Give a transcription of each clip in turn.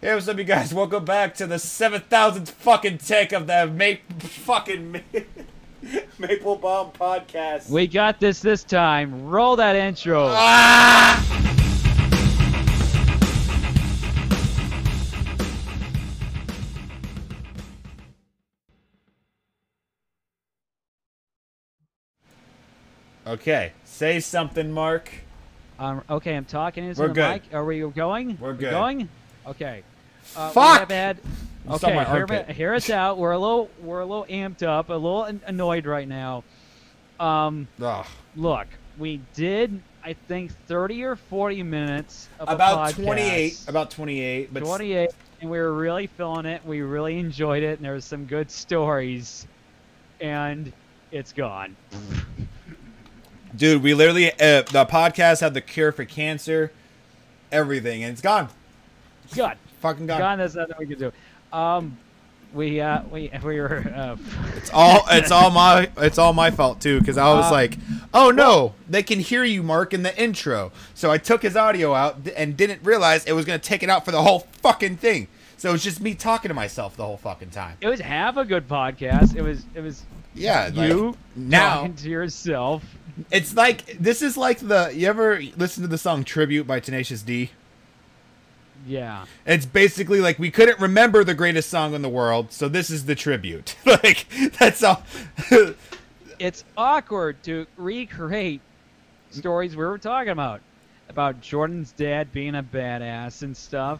Hey, what's up, you guys? Welcome back to the 7,000th fucking take of the Ma- fucking Ma- Maple Bomb podcast. We got this this time. Roll that intro. Ah! Okay, say something, Mark. Um, okay, I'm talking into We're the good. mic. Are we going? We're We good. going? Okay. Uh, Fuck! had- Okay, my hear, armpit. hear us out. We're a little, we're a little amped up, a little annoyed right now. Um, Ugh. look, we did, I think, 30 or 40 minutes of a About podcast. 28. About 28. But 28, and we were really feeling it. We really enjoyed it, and there was some good stories, and it's gone. Dude, we literally uh, the podcast had the cure for cancer, everything, and it's gone. Good. Fucking gone. Gone. There's nothing we can do. Um, we uh, we we were uh, It's all it's all my it's all my fault too because I was Uh, like, oh no, they can hear you, Mark, in the intro. So I took his audio out and didn't realize it was gonna take it out for the whole fucking thing. So it was just me talking to myself the whole fucking time. it was half a good podcast. It was it was Yeah, like, you now talking to yourself. it's like this is like the you ever listen to the song Tribute by Tenacious D? Yeah. It's basically like we couldn't remember the greatest song in the world, so this is the tribute. like that's all. It's awkward to recreate stories we were talking about about Jordan's dad being a badass and stuff.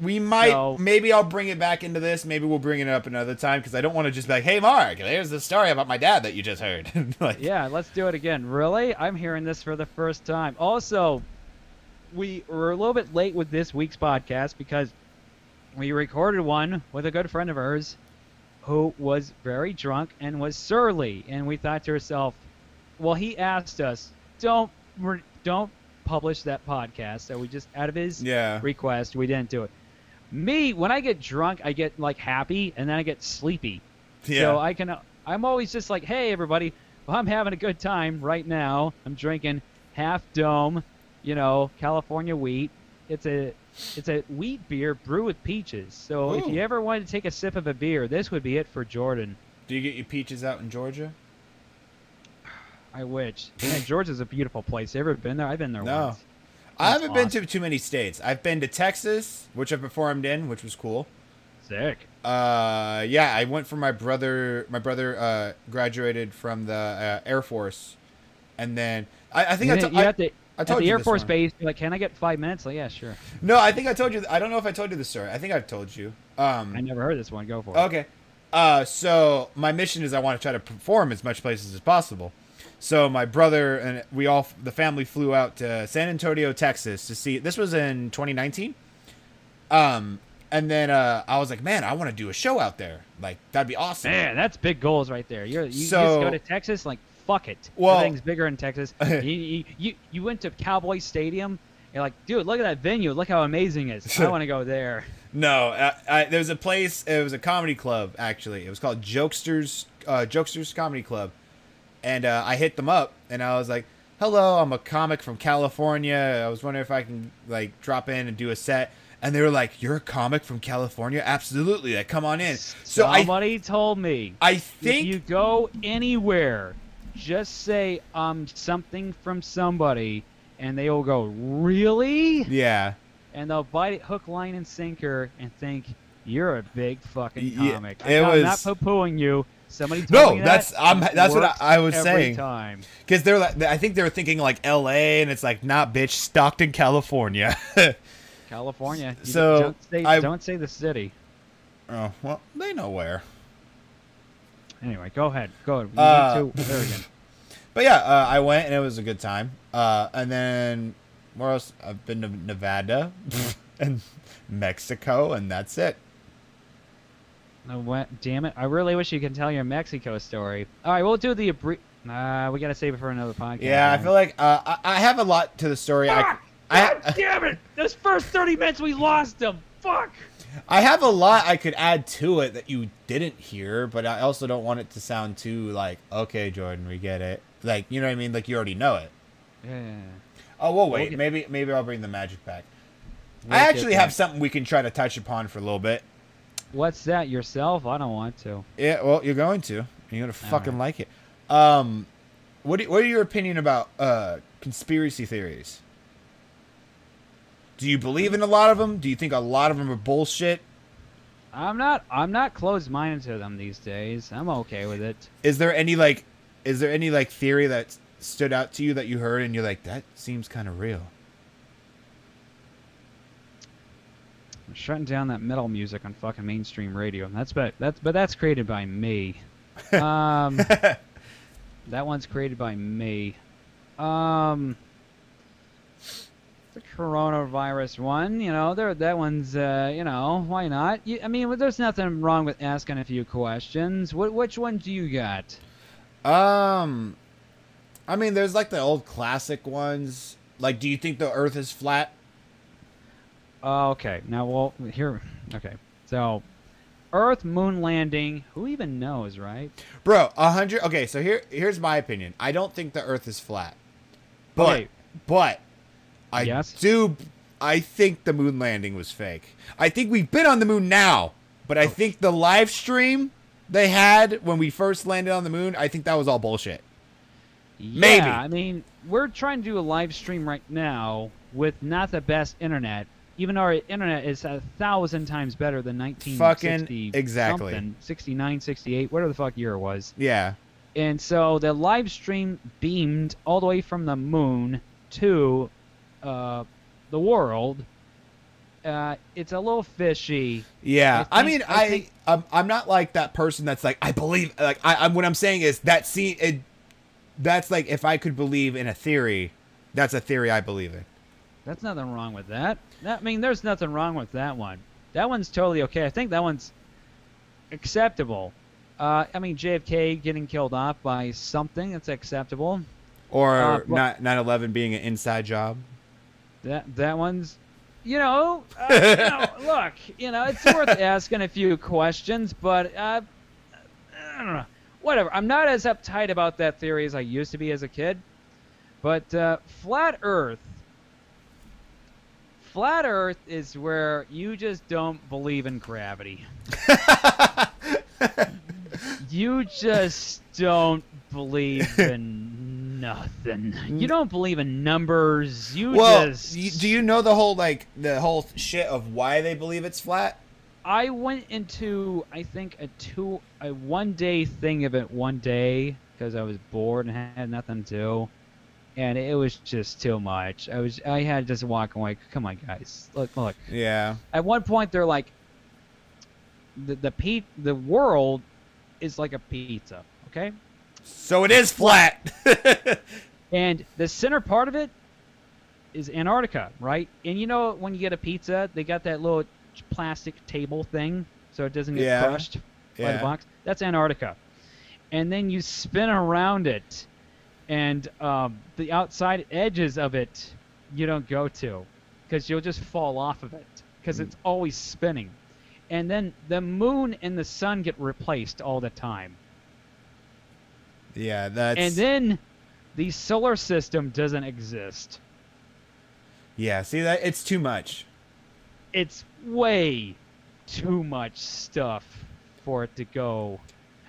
we might So- maybe I'll bring it back into this. Maybe we'll bring it up another time because I don't want to just be like, "Hey, Mark, there's the story about my dad that you just heard." like, Yeah, let's do it again. Really? I'm hearing this for the first time. Also, we were a little bit late with this week's podcast because we recorded one with a good friend of ours who was very drunk and was surly, and we thought to ourselves, well, he asked us, don't don't publish that podcast. So we just out of his yeah, request, we didn't do it. Me, when I get drunk, I get like happy and then I get sleepy. yeah. So I can. I'm always just like, hey, everybody. Well, I'm having a good time right now. I'm drinking Half Dome, you know, California wheat. It's a it's a wheat beer brewed with peaches. So if you ever wanted to take a sip of a beer, this would be it for Jordan. Do you get your peaches out in Georgia? I wish. Man, Georgia's a beautiful place. You ever been there? I've been there No. once. I haven't been to too many states. I've been to Texas, which I performed in, which was cool. Sick. Uh, yeah, I went for my brother. My brother uh, graduated from the uh, Air Force, and then I, I think You, I, to- you I- have to. I At told the you Air Force one. Base, like, can I get five minutes? Like, yeah, sure. No, I think I told you. I don't know if I told you the story. I think I've told you. Um, I never heard this one. Go for it. Okay. Uh, so my mission is I want to try to perform as much places as possible. So my brother and we all, the family flew out to San Antonio, Texas to see. This was in 2019. Um, and then uh, I was like, man, I want to do a show out there. Like that'd be awesome. Man, that's big goals right there. You're, you just go to Texas, like fuck it. Well- Everything's bigger in Texas. you, you, you went to Cowboy Stadium. You're like, dude, look at that venue. Look how amazing it is. I want to go there. No, I, I, there was a place. It was a comedy club actually. It was called Jokesters uh, Jokesters Comedy Club, and uh, I hit them up and I was like, "Hello, I'm a comic from California. I was wondering if I can like drop in and do a set." And they were like, "You're a comic from California? Absolutely! Like, come on in." So I, Somebody told me I if think you go anywhere, just say I'm something from somebody, and they will go, really? yeah, And they'll bite it hook, line, and sinker and think you're a big fucking Yeah, comic. it I'm not was- poo-pooing you. Somebody told No, me that. that's- I'm- that's what I- I was every saying. Time. because they're like, I think they were thinking like L.A. and it's like, not bitch, Stockton, California. California. You So, don't say, I- don't say the city. oh well, they know where. Anyway, go ahead. Go ahead. Uh, need to. But yeah, uh, I went and it was a good time. Uh, and then where else? I've been to Nevada and Mexico, and that's it. No, what? Damn it! I really wish you could tell your Mexico story. All right, we'll do the abri- Nah, we gotta save it for another podcast. Yeah, I feel like uh, I, I have a lot to the story. I, Fuck! I, God damn it! Those first thirty minutes, we lost them. Fuck. I have a lot I could add to it that you didn't hear, but I also don't want it to sound too like, okay, Jordan, we get it. Like, you know what I mean? Like you already know it. Yeah. Oh, well, wait. Okay. Maybe maybe I'll bring the magic back. I actually have something we can try to touch upon for a little bit. What's that yourself? I don't want to. Yeah, well, you're going to. You're gonna fucking right. like it. Um, what do, what are your opinion about uh conspiracy theories? Do you believe in a lot of them? Do you think a lot of them are bullshit? I'm not. I'm not closed-minded to them these days. I'm okay with it. Is there any like, is there any like theory that stood out to you that you heard and you're like, that seems kind of real? I'm shutting down that metal music on fucking mainstream radio. That's but that's but that's created by me. Um, that one's created by me. Um, the coronavirus one, you know, there that one's, uh, you know, why not? You, I mean, there's nothing wrong with asking a few questions. What which one do you got? Um, I mean, there's like the old classic ones. Like, do you think the Earth is flat? Oh, okay. Now, well, here. Okay. So, Earth moon landing. Who even knows, right? Bro, a hundred. Okay, so here, here's my opinion. I don't think the Earth is flat, but, Okay. but, I Yes? do. I think the moon landing was fake. I think we've been on the moon now, but Oh. I think the live stream they had when we first landed on the moon, I think that was all bullshit. Maybe. Yeah, I mean, we're trying to do a live stream right now with not the best internet. Even our internet is a thousand times better than 1960 Fucking exactly. something, 69, 68, whatever the fuck year it was. Yeah, And so the live stream beamed all the way from the moon to uh, the world. Uh, it's a little fishy. yeah. I I, mean, I I, think- I'm, I'm not like that person that's like I believe. Like, I, I'm what I'm saying is that scene. It, that's like if I could believe in a theory, that's a theory I believe in. That's nothing wrong with that. that. I mean, there's nothing wrong with that one. That one's totally okay. I think that one's acceptable. Uh, I mean, JFK getting killed off by something that's acceptable. Or Uh, well- not 9/11 being an inside job. That that one's, you know, uh, you know look, you know, it's worth asking a few questions, but uh, I don't know. Whatever. I'm not as uptight about that theory as I used to be as a kid. But uh, flat Earth. Flat Earth is where you just don't believe in gravity. you just don't believe in nothing. Mm-hmm. You don't believe in numbers. You Well, just. do you know the whole like the whole shit of why they believe it's flat? I went into I think a two a one day thing of it one day because I was bored and had nothing to do, and it was just too much. I was I had to just walk away. Come on, guys, look look. Yeah. At one point, they're like, the the pe- the world is like a pizza, okay, So it is flat. and the center part of it is Antarctica, right? And you know when you get a pizza, they got that little plastic table thing so it doesn't get Yeah. crushed by the box. That's Antarctica. And then you spin around it, and um, the outside edges of it you don't go to because you'll just fall off of it because it's always spinning. And then the moon and the sun get replaced all the time. Yeah, that's And then the solar system doesn't exist. yeah. See that it's too much. It's way too much stuff for it to go.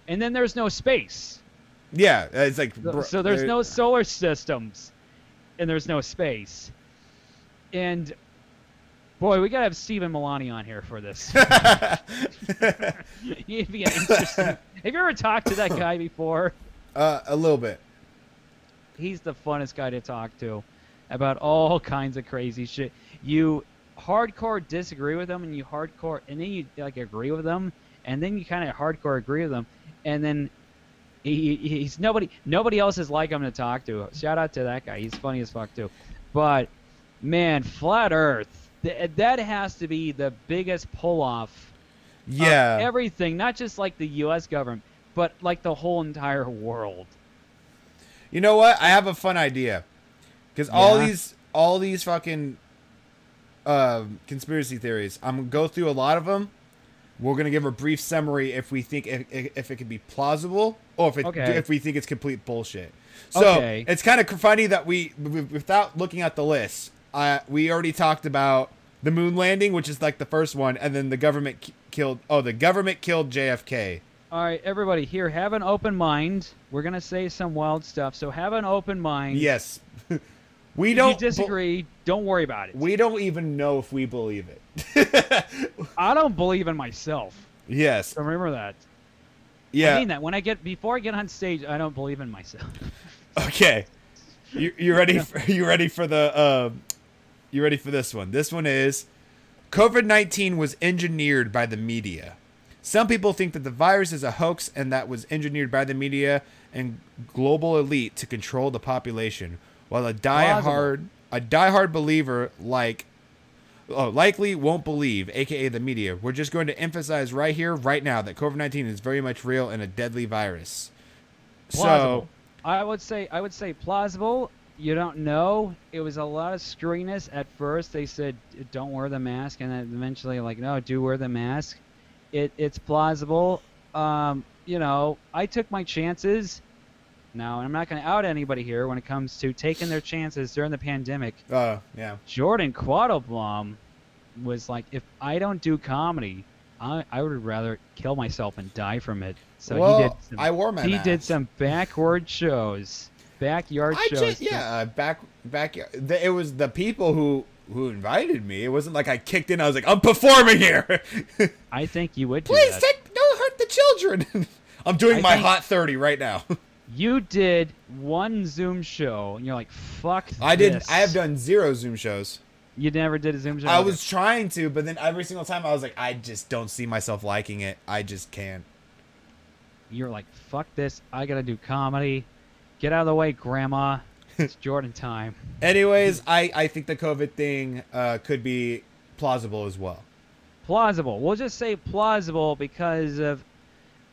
And then there's no space. Yeah, it's like So, so there's there- no solar systems, and there's no space. And boy, we gotta have Stephen Milani on here for this. He'd be an interesting. have you ever talked to that guy before? Uh, a little bit. He's the funnest guy to talk to about all kinds of crazy shit. You hardcore disagree with him, and you hardcore, and then you like agree with them, and then you kind of hardcore agree with them, and then he, he's nobody nobody else is like him to talk to. Shout out to that guy. He's funny as fuck too. But man, flat Earth, th- that has to be the biggest pull off. Yeah. everything, not just like the U.S. government, but like the whole entire world. You know what? I have a fun idea. Because all these all these fucking um, conspiracy theories, I'm gonna go through a lot of them. We're gonna give a brief summary if we think if, if it could be plausible or if it Okay. if we think it's complete bullshit. So Okay. it's kind of funny that we, without looking at the list, uh, we already talked about the moon landing, which is like the first one, and then the government ki- killed. Oh, the government killed JFK. All right, everybody here, have an open mind. We're gonna say some wild stuff, so have an open mind. Yes, we If don't you disagree, don't worry about it. We don't even know if we believe it. I don't believe in myself. yes. So remember that. Yeah. I mean that when I get before I get on stage, I don't believe in myself. Okay. You you ready? For, you ready for the? Um, you ready for this one? This one is COVID nineteen was engineered by the media. Some people think that the virus is a hoax and that was engineered by the media and global elite to control the population, while a diehard a diehard believer like oh, likely won't believe, aka the media. We're just going to emphasize right here, right now, that COVID nineteen is very much real and a deadly virus. Plausible. So I would say I would say plausible. You don't know. It was a lot of screwiness at first. They said don't wear the mask, and then eventually like no, do wear the mask. It it's plausible. Um, you know, I took my chances. Now, I'm not going to out anybody here when it comes to taking their chances during the pandemic. uh yeah. Jordan Quattleblom was like, if I don't do comedy, I, I would rather kill myself and die from it. So well, he did. Some, I wore my he mask. did some backward shows, backyard I shows. just, yeah, uh, back back. The, it was the people who who invited me. It wasn't like I kicked in. I was like, I'm performing here. I think you would do Please that. take don't hurt the children. I'm doing I my hot thirty right now. You did one Zoom show, and you're like, "Fuck." I did. I have done zero Zoom shows. You never did a Zoom show. I was trying to, but then every single time I was like, I just don't see myself liking it. I just can't. You're like, "Fuck this! I gotta do comedy. Get out of the way, Grandma. It's Jordan time." Anyways, I I think the COVID thing uh, could be plausible as well. plausible. We'll just say plausible because of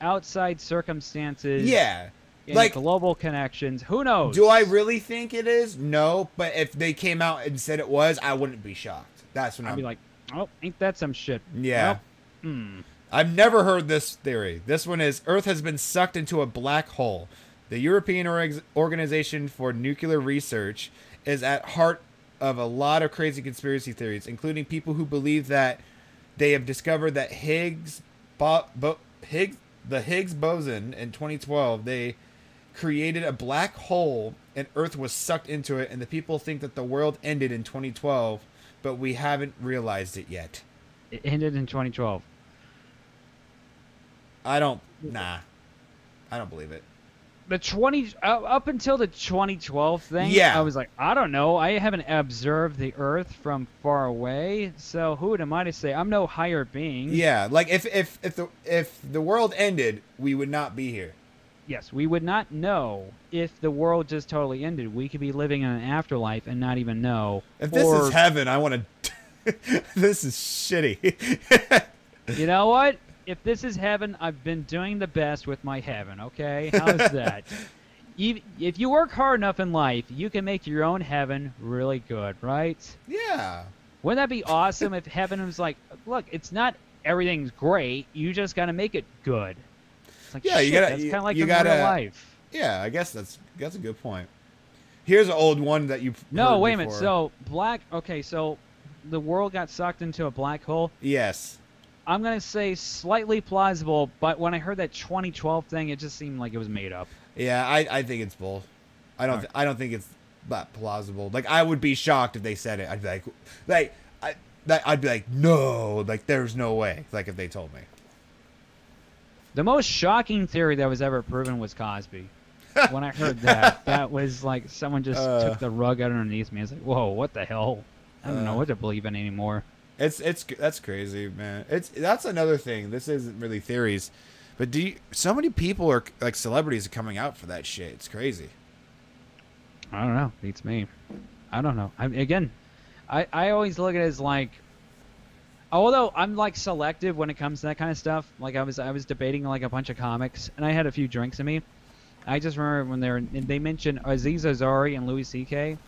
outside circumstances. Yeah. like- global connections. Who knows? Do I really think it is? No, but if they came out and said it was, I wouldn't be shocked. That's what I'd I'm be like, oh, ain't that some shit? Yeah. Well, hmm. I've never heard this theory. This one is Earth has been sucked into a black hole. The European Org- Organization for Nuclear Research is at heart of a lot of crazy conspiracy theories, including people who believe that they have discovered that Higgs, bo- bo- Higgs, the Higgs boson in 2012, they created a black hole and Earth was sucked into it, and the people think that the world ended in 2012, but we haven't realized it yet. It ended in 2012. I don't. Nah. I don't believe it. The 20 uh, up until the 2012 thing. Yeah. I was like, I don't know. I haven't observed the Earth from far away, so who am I to say? I'm no higher being. Yeah, like if if if the if the world ended, we would not be here. Yes, we would not know if the world just totally ended. We could be living in an afterlife and not even know. If this Or- is heaven, I want to. this is shitty. You know what? If this is heaven, I've been doing the best with my heaven, okay? How's that? If you work hard enough in life, you can make your own heaven really good, right? yeah. Wouldn't that be awesome if heaven was like, look, it's not everything's great, you just got to make it good. It's like, Yeah, you gotta- that's you- kind of like you gotta- life. Yeah, I guess that's that's a good point. Here's an old one that you've No, wait a minute. So, black, okay, so the world got sucked into a black hole. yes, I'm going to say slightly plausible, but when I heard that 2012 thing, it just seemed like it was made up. yeah, I I think it's bull. I don't th- I don't think it's that plausible. Like I would be shocked if they said it. I'd be like like I that I'd be like no, like there's no way. Like if they told me. The most shocking theory that was ever proven was Cosby. when I heard that, that was like someone just Uh. took the rug out underneath me. I was like, whoa, what the hell? I don't know Uh. what to believe in anymore. It's it's that's crazy, man. It's that's another thing. This isn't really theories, but do you, so many people are like celebrities are coming out for that shit. It's crazy. I don't know. Beats me. I don't know. I again, I I always look at it as like, although I'm like selective when it comes to that kind of stuff. Like I was I was debating like a bunch of comics, and I had a few drinks in me. I just remember when they were they mentioned Aziz Ansari and Louis C.K.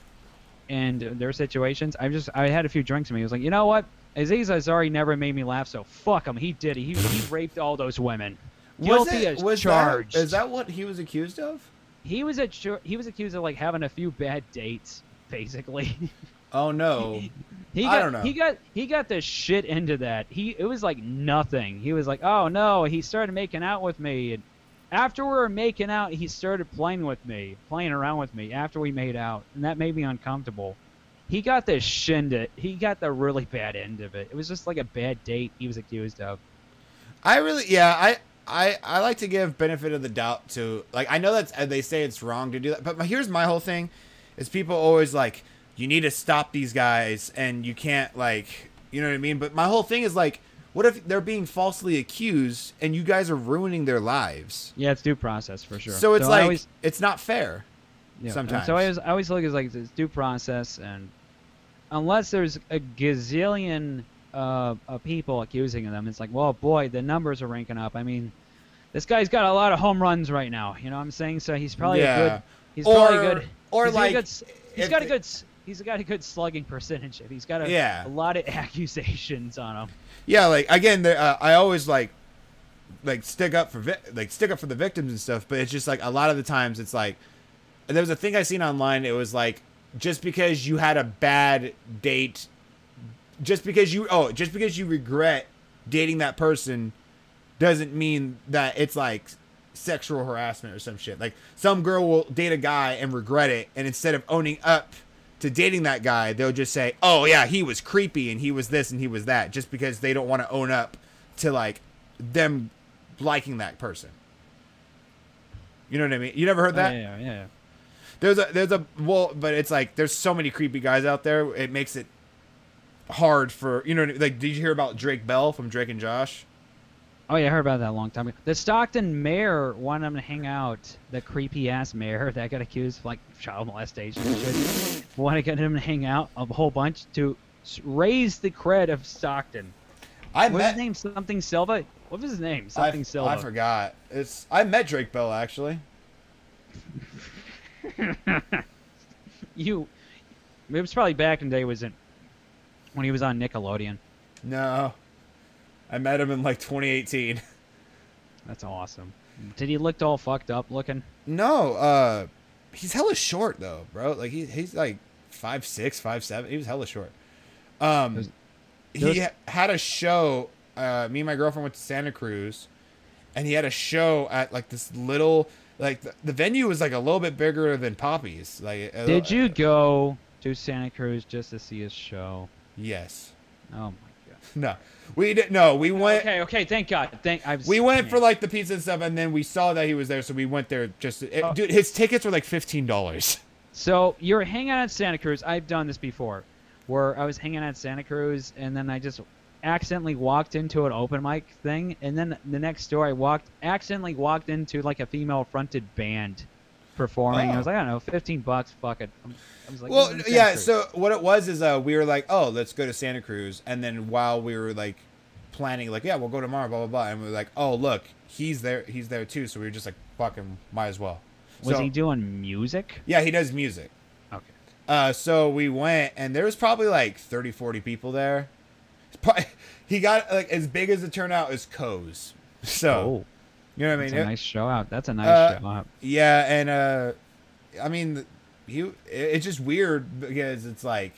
and their situations. I just I had a few drinks in me. I was like, you know what? Aziz Ansari never made me laugh, so fuck him. He did it. He, he raped all those women. Guilty as charged. That, is that what he was accused of? He was a he was accused of like having a few bad dates, basically. Oh no. He I got, don't know. He got he got the shit into that. He it was like nothing. He was like, "Oh no!" He started making out with me, and after we were making out, he started playing with me, playing around with me after we made out, and that made me uncomfortable. He got the shinda. He got the really bad end of it. It was just like a bad date he was accused of. I really, yeah, I, I, I like to give benefit of the doubt to, like, I know that's uh, they say it's wrong to do that, but my, here's my whole thing: is people always like, you need to stop these guys, and you can't like, you know what I mean? But my whole thing is like, what if they're being falsely accused, and you guys are ruining their lives? Yeah, it's due process for sure. So it's I like, always- it's not fair. Yeah, sometimes. So I always, I always look at it like it's due process, and unless there's a gazillion uh, of people accusing them, it's like, well, boy, the numbers are ranking up. I mean, this guy's got a lot of home runs right now. You know what I'm saying? So he's probably Yeah. a good. He's probably Or- good. or he's got like, good he's if got a good. He's got a good slugging percentage. He's got a, Yeah. a lot of accusations on him. Yeah, like again, uh, I always like like stick up for vi- like stick up for the victims and stuff, but it's just like a lot of the times it's like there was a thing I seen online. It was like just because you had a bad date, just because you oh just because you regret dating that person doesn't mean that it's like sexual harassment or some shit. Like some girl will date a guy and regret it, and instead of owning up to dating that guy, they'll just say, "Oh yeah, he was creepy and he was this and he was that," just because they don't want to own up to like them liking that person. You know what I mean? You never heard oh, that? Oh, yeah, yeah, yeah. There's a there's a well, but it's like there's so many creepy guys out there. It makes it hard for you know I mean? like. Did you hear about Drake Bell from Drake and Josh? Oh yeah, I heard about that a long time ago. The Stockton mayor wanted him to hang out. The creepy ass mayor that got accused of like child molestation wanted to get him to hang out a whole bunch to raise the cred of Stockton. I What was met his name? Something Silva. What was his name? I, Something Silva. I forgot. It's I met Drake Bell actually. you. It was probably back in the day. Was it when he was on Nickelodeon? No, I met him in like 2018. That's awesome. Did he look all fucked up looking? No, uh, he's hella short though, bro. Like he, he's like five six, five seven. He was hella short. Um, he ha- had a show. Uh, me and my girlfriend went to Santa Cruz, and he had a show at like this little like the, the venue was like a little bit bigger than Poppy's. Like, uh, Did you go to Santa Cruz just to see his show? Yes. Oh. No, we didn't. No, we went. Okay, okay, thank God. Thank I was, We went for like the pizza and stuff, and then we saw that he was there, so we went there just. It- Oh. dude, his tickets were like fifteen dollars. So you're hanging out at Santa Cruz. I've done this before, where I was hanging out at Santa Cruz, and then I just accidentally walked into an open mic thing, and then the next door I walked accidentally walked into like a female fronted band performing. I was Oh. like, I don't know, fifteen bucks, fuck it. I'm- I was like, well, "I'm in Santa yeah. Cruz." So what it was is, uh, we were like, oh, let's go to Santa Cruz, and then while we were like planning, like, yeah, we'll go tomorrow, blah blah blah, and we are like, oh, look, he's there, he's there too, so we were just like, fucking, might as well. was so, he doing music? Yeah, he does music. Okay. Uh, so we went, and there was probably like 30, 40 people there. Probably- He got like as big as the turnout as Co's. So oh, you know what I that's mean? a nice show out. That's a nice Uh, show out. Yeah, and uh, I mean, he it- it's just weird because it's like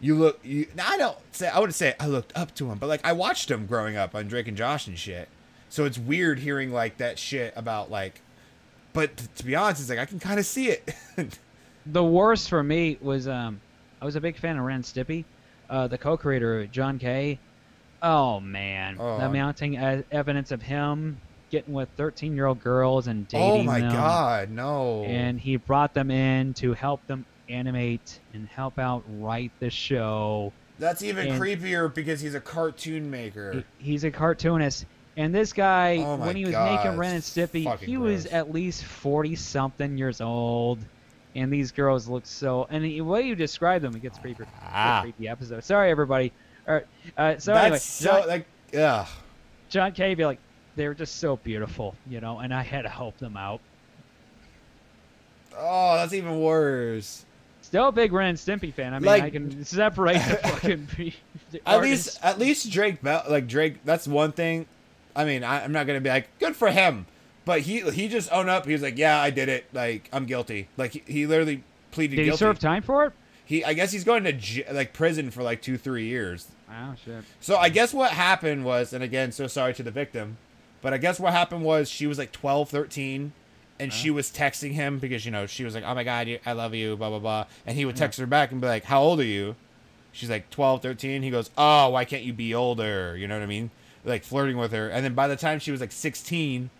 you look. You, now, I don't say I wouldn't say I looked up to him, but like I watched him growing up on Drake and Josh and shit. So it's weird hearing like that shit about like. But to be honest, it's like I can kind of see it. The worst for me was um, I was a big fan of Ren Stimpy, uh, the co-creator John Kay. Oh man, Oh. the mounting evidence of him getting with 13-year-old girls and dating oh my them, god, no! and he brought them in to help them animate and help out write the show. That's even and- creepier because he's a cartoon maker. He- he's a cartoonist. And this guy, Oh when he was God, making Ren and Stimpy, he was at least forty something years old, and these girls look so. And the way you describe them, it gets creepy. Ah. creepy episode. Sorry, everybody. All right. Uh, so That's anyway, so John, like ugh. John K. be like, they were just so beautiful, you know, and I had to help them out. Oh, that's even worse. Still a big Ren and Stimpy fan. I mean, Like- I can separate the fucking. the At artists. least, at least Drake like Drake. That's one thing. I mean, I, I'm not gonna be like good for him, but he he just owned up. He was like, yeah, I did it. Like I'm guilty. Like he, he literally pleaded Did he guilty. serve time for it? he I guess he's going to like prison for like two three years. Oh shit. So I guess what happened was, and again, so sorry to the victim, but I guess what happened was she was like 12, 13, and she was texting him because you know she was like, "Oh my god, you- I love you," blah blah blah, and he would text her back and be like, "How old are you?" She's like 12, 13. He goes, "Oh, why can't you be older?" You know what I mean? Like flirting with her, and then by the time she was like 16,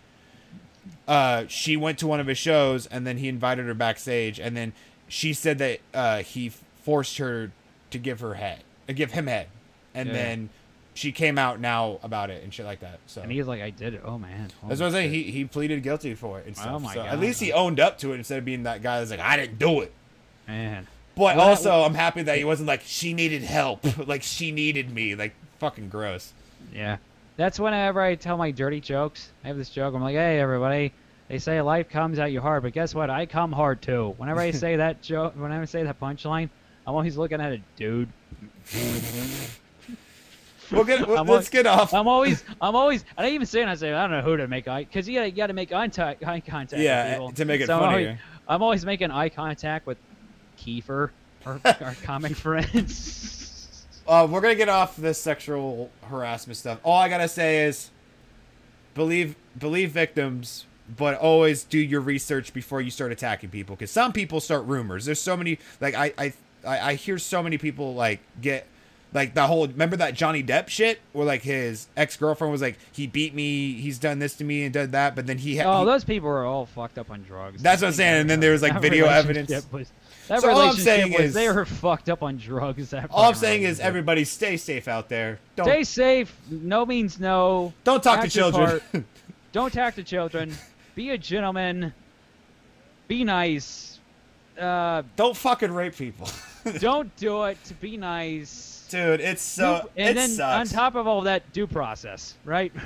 uh, she went to one of his shows, and then he invited her backstage, and then she said that uh, he forced her to give her head, uh, give him head, and Yeah. then she came out now about it and shit like that. So And he's like, I did it. Oh man. Oh, that's what I'm saying. He he pleaded guilty for it and oh, stuff. Oh my so at least he owned up to it instead of being that guy that's like, I didn't do it. man. But Well, that also, I'm happy that he wasn't like she needed help, like she needed me, like fucking gross. Yeah. That's whenever I tell my dirty jokes. I have this joke. I'm like, hey, everybody. They say life comes at you hard, but guess what? I come hard too. Whenever I say that joke, whenever I say that punchline, I'm always looking at a dude. We'll get we'll- let's get off. I'm always, I'm always, and I even say it. I say, I don't know who to make eye, because you gotta, you gotta make eye, ta- eye contact. with Yeah, people. to make it So I'm always- funnier. I'm always making eye contact with Kiefer, our, our comic friends. Uh, we're gonna get off this sexual harassment stuff. All I gotta say is, believe believe victims, but always do your research before you start attacking people. Because some people start rumors. There's so many like I I I I hear so many people like get like the whole remember that Johnny Depp shit where like his ex girlfriend was like he beat me, he's done this to me and did that, but then he, ha- Oh, he those people are all fucked up on drugs. That's what I'm saying, and then there was, like, video evidence. Was, that So all I'm saying was is- they were fucked up on drugs. All I'm saying is everybody stay safe out there. Don't Stay safe. No means no. don't talk to Act children. part. Don't talk to children. Be a gentleman. Be nice. Uh, don't fucking rape people. don't do it. To Be nice. Dude, it's so and it then sucks. on top of all that, due process, right?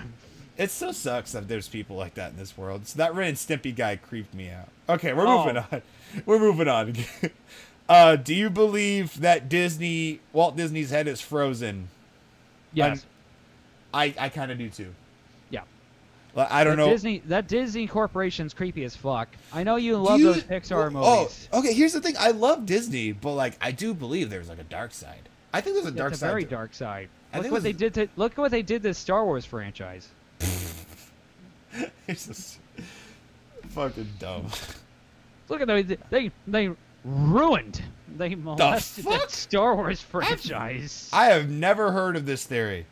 It so sucks that there's people like that in this world. So that Ren and Stimpy guy creeped me out. Okay, we're Oh. moving on. We're moving on. uh, do you believe that Disney, Walt Disney's head is frozen? Yes. I, I kind of do too. Yeah. I don't That know. Disney that Disney Corporation's creepy as fuck. I know you love you- those Pixar oh, movies. Oh, okay. Here's the thing. I love Disney, but like, I do believe there's like a dark side. I think there's a dark a side. very to- dark side. I Look think what they did to look what they did to the Star Wars franchise. it's just fucking dumb. Look at they they they ruined. They molested fuck? that Star Wars franchise. I have never heard of this theory.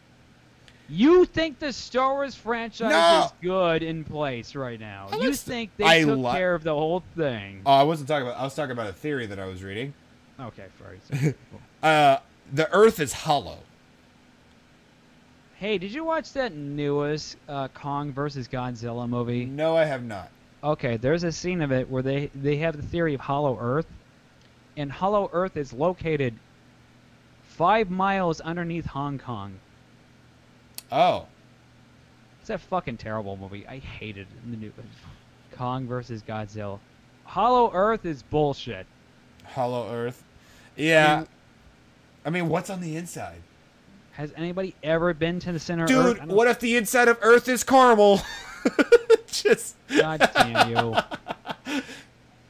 you think the Star Wars franchise No. is good in place right now? You think they I took li- care of the whole thing? Oh, I wasn't talking about. I was talking about a theory that I was reading. okay, sorry. Uh, the Earth is hollow. hey, did you watch that newest uh, Kong versus Godzilla movie? No, I have not. Okay, there's a scene of it where they they have the theory of Hollow Earth, and Hollow Earth is located five miles underneath Hong Kong. Oh, It's a fucking terrible movie. I hated the new Kong versus Godzilla. Hollow Earth is bullshit. hollow Earth. Yeah. I mean, what's on the inside? Has anybody ever been to the center of Dude, Earth? I what if the inside of Earth is caramel? Just God damn you! it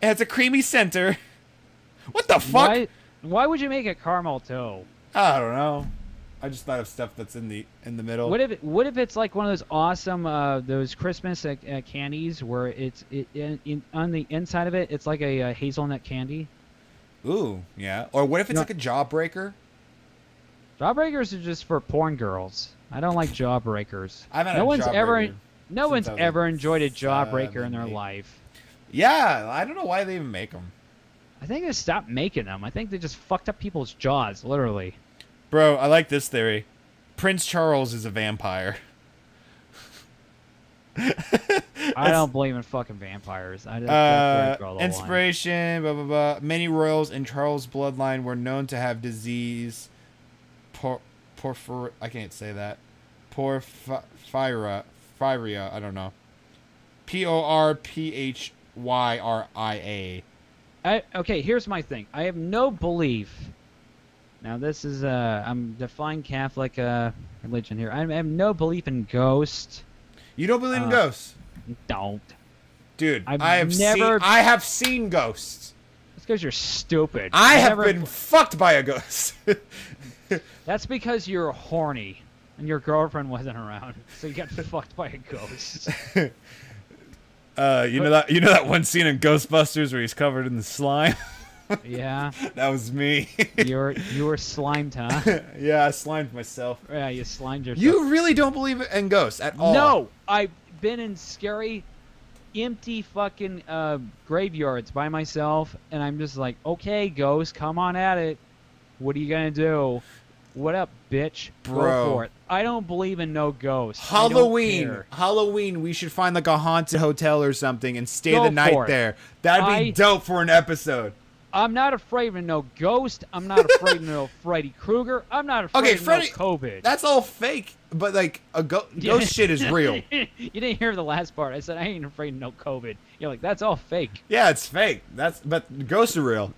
has a creamy center. What the fuck? Why? Why would you make it caramel too? I don't know. I just thought of stuff that's in the in the middle. What if it, what if it's like one of those awesome uh, those Christmas uh, uh, candies where it's it, in, in, on the inside of it it's like a, uh hazelnut candy. Ooh, yeah. Or what if it's No. like a jawbreaker? Jawbreakers are just for porn girls. I don't like jawbreakers. I've had no a one's ever no one's ever enjoyed a jawbreaker in their eight. life. Yeah, I don't know why they even make them. I think they stopped making them. I think they just fucked up people's jaws, literally. Bro, I like this theory. Prince Charles is a vampire. I don't believe in fucking vampires. I just Uh, draw the line. inspiration, blah blah blah. Many royals in Charles' bloodline were known to have disease. Por, porphyr, I can't say that. Porphyria, phyria, I don't know. P O R P H Y R I A. I, okay, here's my thing. I have no belief. Now this is uh, I'm defying Catholic uh, religion here. I have no belief in ghosts. You don't believe in Uh, ghosts, Don't. dude? I've I have never- seen. I have seen ghosts. It's because you're stupid. I have never- been fucked by a ghost. That's because you're horny and your girlfriend wasn't around, so you got fucked by a ghost. uh, you know that you know that one scene in Ghostbusters where he's covered in the slime. Yeah, that was me. you were you were slimed, huh? yeah, I slimed myself. Yeah, you slimed yourself. You really don't believe in ghosts at all? No, I've been in scary, empty fucking uh, graveyards by myself, and I'm just like, okay, ghost, come on at it. What are you gonna do? What up, bitch? Bro. Go for it. I don't believe in no ghosts. Halloween. Halloween, we should find like a haunted hotel or something and stay Go the night it. there. That'd be I- dope for an episode. I'm not afraid of no ghost. I'm not afraid of no Freddy Krueger. I'm not afraid Okay, of Freddy- no COVID. That's all fake, but like a go- ghost shit is real. you didn't hear the last part. I said I ain't afraid of no COVID. You're like, that's all fake. Yeah, it's fake. That's but ghosts are real.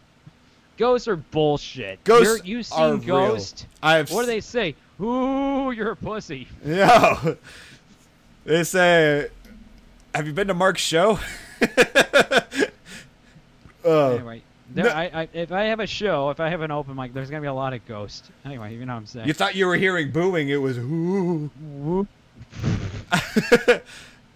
Ghosts are bullshit. Ghosts you are seen real. Ghost? I've What do they say? Ooh, you're a pussy. Yo, they say, "Have you been to Mark's show?" Oh, Anyway, there, no- I, I, if I have a show, if I have an open mic, there's gonna be a lot of ghosts. Anyway, you know what I'm saying. you thought you were hearing booing? It was ooh. Whoop.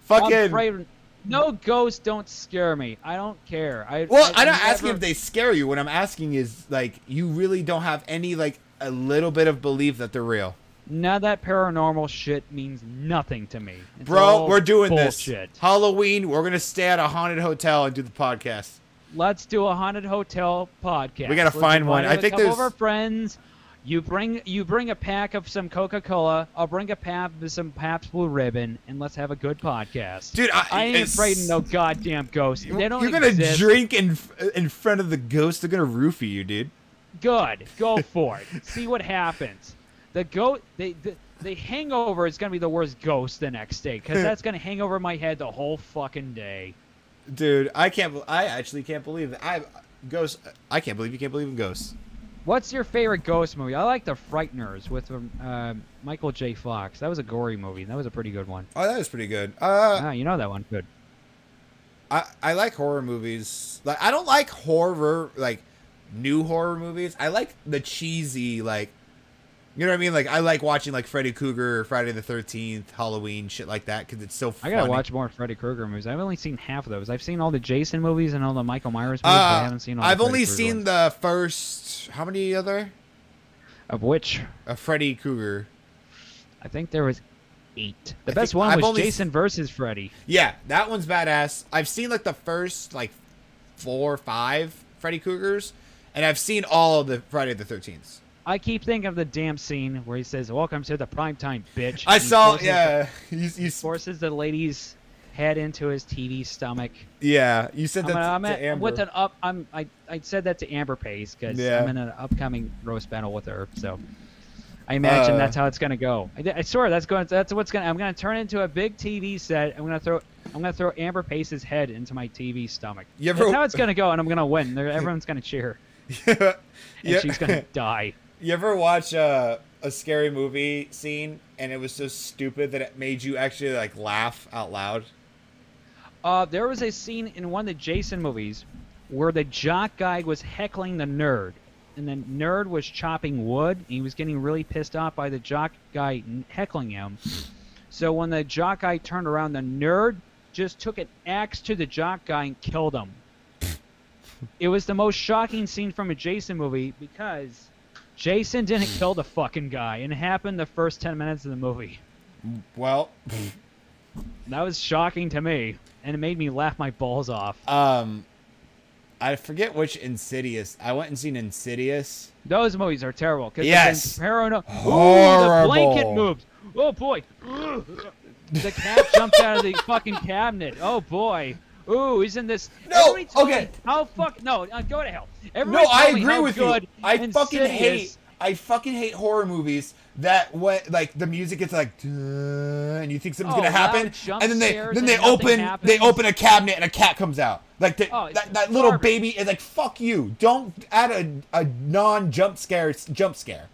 Fucking. No ghosts don't scare me. I don't care. I Well, I, I'm not never- asking if they scare you. What I'm asking is like you really don't have any like a little bit of belief that they're real. Of that paranormal shit means nothing to me. It's Bro, we're doing bullshit. this. Halloween, we're gonna stay at a haunted hotel and do the podcast. Let's do a haunted hotel podcast. We gotta Let's find one. I a think of there's- our friends. You bring you bring a pack of some Coca Cola. I'll bring a pack of some Pabst Blue Ribbon, and let's have a good podcast. Dude, I, I ain't afraid of no goddamn ghosts. They don't You're gonna exist. drink in in front of the ghost. They're gonna roofie you, dude. Good. Go for it. See what happens. The goat. They, the, the hangover is gonna be the worst ghost the next day because that's gonna hang over my head the whole fucking day. Dude, I can't. I actually can't believe that. I ghosts. I can't believe you can't believe in ghosts. What's your favorite ghost movie? I like The Frighteners with um, uh, Michael J. Fox. That was a gory movie. That was a pretty good one. Oh, that was pretty good. Uh, ah, you know that one. Good. I I like horror movies. Like I don't like horror like new horror movies. I like the cheesy like. You know what I mean? Like I like watching like Freddy Krueger, Friday the Thirteenth, Halloween, shit like that because it's so Funny. I gotta watch more Freddy Krueger movies. I've only seen half of those. I've seen all the Jason movies and all the Michael Myers movies, but I Uh, haven't seen all. I've only seen ones. the first. How many other? of which A Freddy Krueger. I think there was eight. The I best one I've was Jason versus Freddy. Yeah, that one's badass. I've seen like the first like four, or five Freddy Kruegers, and I've seen all of the Friday the Thirteenth. I keep thinking of the damn scene where he says, "Welcome to the prime time, bitch." I saw, forces yeah, you, you, the, forces the lady's head into his TV stomach. yeah, you said I'm, that I'm to, at- to Amber. with an up. I'm I, I said that to Amber Pace because Yeah. I'm in an upcoming roast battle with her. So I imagine Uh, that's how it's gonna go. I, I swear that's going. That's what's gonna. I'm gonna turn into a big TV set. I'm gonna throw. I'm gonna throw Amber Pace's head into my TV stomach. You ever- That's how it's gonna go, and I'm gonna win. Everyone's gonna cheer, and yeah. she's gonna die. You ever watch uh, a scary movie scene and it was so stupid that it made you actually like laugh out loud? Uh, there was a scene in one of the Jason movies where the jock guy was heckling the nerd, and the nerd was chopping wood. And he was getting really pissed off by the jock guy heckling him. So when the jock guy turned around, the nerd just took an axe to the jock guy and killed him. it was the most shocking scene from a Jason movie because Jason didn't kill the fucking guy, and it happened the first ten minutes of the movie. Well, That was shocking to me, and it made me laugh my balls off. um, I forget which Insidious. I went and seen Insidious. Those movies are terrible. Cause Yes. Parano- Ooh, the blanket moves. Oh boy. the cat jumped out of the fucking cabinet. Oh boy. Ooh, he's in this. No, okay. How fuck? No, uh, go to hell. No, I agree with you. I fucking hate. I fucking hate horror movies that what like the music gets like and you think something's Oh, gonna happen and then they then they open they open a cabinet and a cat comes out like the, Oh, that, that little baby is like fuck you don't add a, a non jump scare jump scare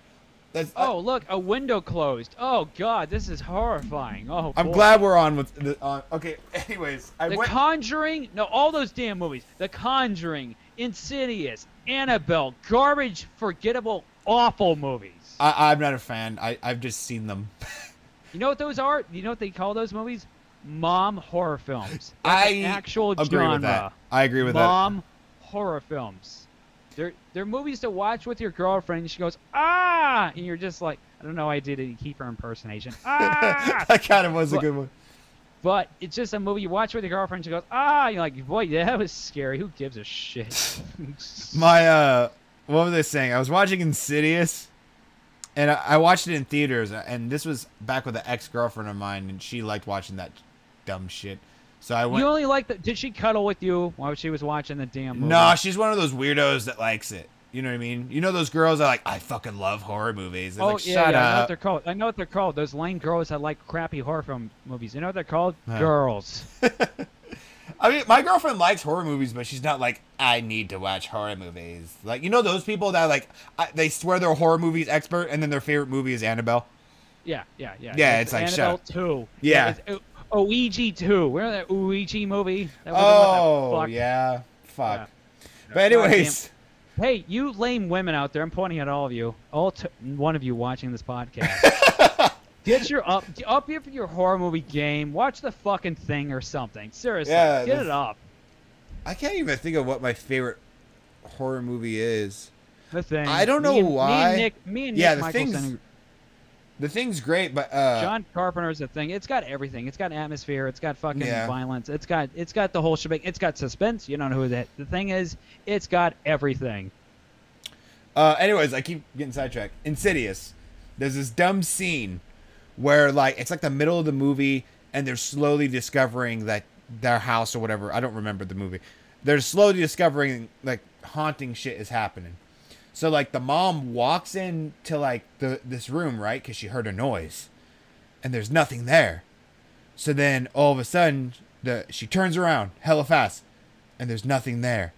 that's Oh look, a window closed. Oh god, this is horrifying. Oh. I'm boy. glad we're on with the on okay anyways I The went Conjuring, no, all those damn movies. The Conjuring, Insidious, Annabelle, garbage, forgettable, awful movies. I, I'm not a fan. I, I've just seen them. You know what those are? You know what they call those movies? Mom horror films. That's I actual agree genre. with that. I agree with that. Mom horror films. They're they're movies to watch with your girlfriend. And she goes ah, and you're just like, I don't know. I did a Kiefer impersonation. Ah, that. kind of was a good one. but it's just a movie you watch with your girlfriend. She goes ah, and you're like, boy, that was scary. Who gives a shit? My uh, what was I saying? I was watching Insidious, and I, I watched it in theaters. And this was back with an ex girlfriend of mine, and she liked watching that dumb shit. So I went. you only like the. Did she cuddle with you while she was watching the damn movie? No, she's one of those weirdos that likes it. You know what I mean? You know those girls that are like, I fucking love horror movies. They're Oh like, yeah, shut yeah, I know what they're called. I know what they're called. Those lame girls that like crappy horror film movies. You know what they're called? Huh. Girls. I mean, my girlfriend likes horror movies, but she's not like, I need to watch horror movies. Like, you know those people that like, I, they swear they're a horror movies expert, and then their favorite movie is Annabelle. Yeah, yeah, yeah. Yeah, it's like, shut Annabelle up. Two. Yeah. it's O- Ouija Two. Remember that Ouija movie? That was the Oh, fucked- yeah. Fuck. Yeah. But anyways, Hey, you lame women out there! I'm pointing at all of you, all t- one of you watching this podcast. Get your up, up your your horror movie game. Watch the fucking thing or something. Seriously, Yeah, get it up. I can't even think of what my favorite horror movie is. The thing. I don't Me know and- Me why. and Nick, me and Nick Yeah, the Michelson thing's- The thing's great, but uh, John Carpenter's a thing. It's got everything. It's got atmosphere. It's got fucking Yeah. violence. It's got it's got the whole shebang. It's got suspense. You don't know who that. The thing is, it's got everything. Uh, anyways, I keep getting sidetracked. Insidious. There's this dumb scene where like it's like the middle of the movie and they're slowly discovering that their house or whatever. I don't remember the movie. They're slowly discovering like haunting shit is happening. So like the mom walks into like the this room right because she heard a noise, and there's nothing there. So then all of a sudden the she turns around hella fast, and there's nothing there.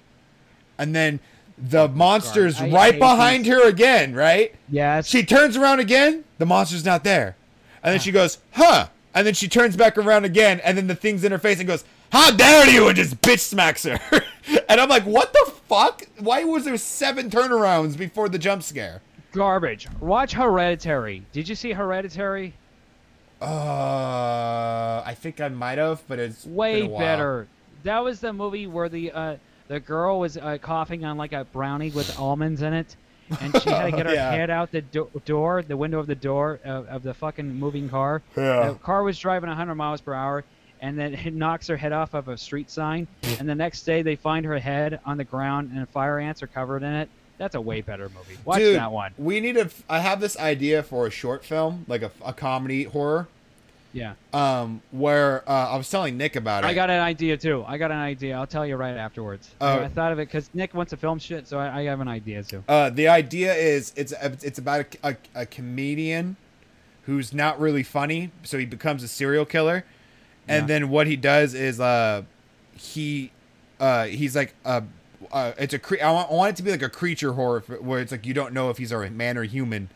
And then the monster's I right behind her again, right? Yes. She turns around again, the monster's not there. And then she goes, huh. And then she turns back around again, and then the thing's in her face and goes, how dare you, and just bitch smacks her. and I'm like, what the fuck? Why was there seven turnarounds before the jump scare? Garbage. Watch Hereditary. Did you see Hereditary? Uh, I think I might have, but it's Way been a while. better. That was the movie where the uh, the girl was uh, coughing on like a brownie with almonds in it, and she had to get her Yeah. head out the do- door, the window of the door of, of the fucking moving car. Yeah. The car was driving 100 miles per hour, and then it knocks her head off of a street sign. and the next day, they find her head on the ground, and fire ants are covered in it. That's a way better movie. Watch Dude, that one. We need a. I have this idea for a short film, like a, a comedy horror, Yeah. um, where uh, I was telling Nick about it. I got an idea too. I got an idea. I'll tell you right afterwards. Oh. I thought of it because Nick wants to film shit, so I, I have an idea too. Uh, the idea is it's it's about a, a, a comedian who's not really funny, so he becomes a serial killer, and Yeah. then what he does is uh he uh he's like uh, uh it's a cre- I want, I want it to be like a creature horror f- where it's like you don't know if he's a man or human,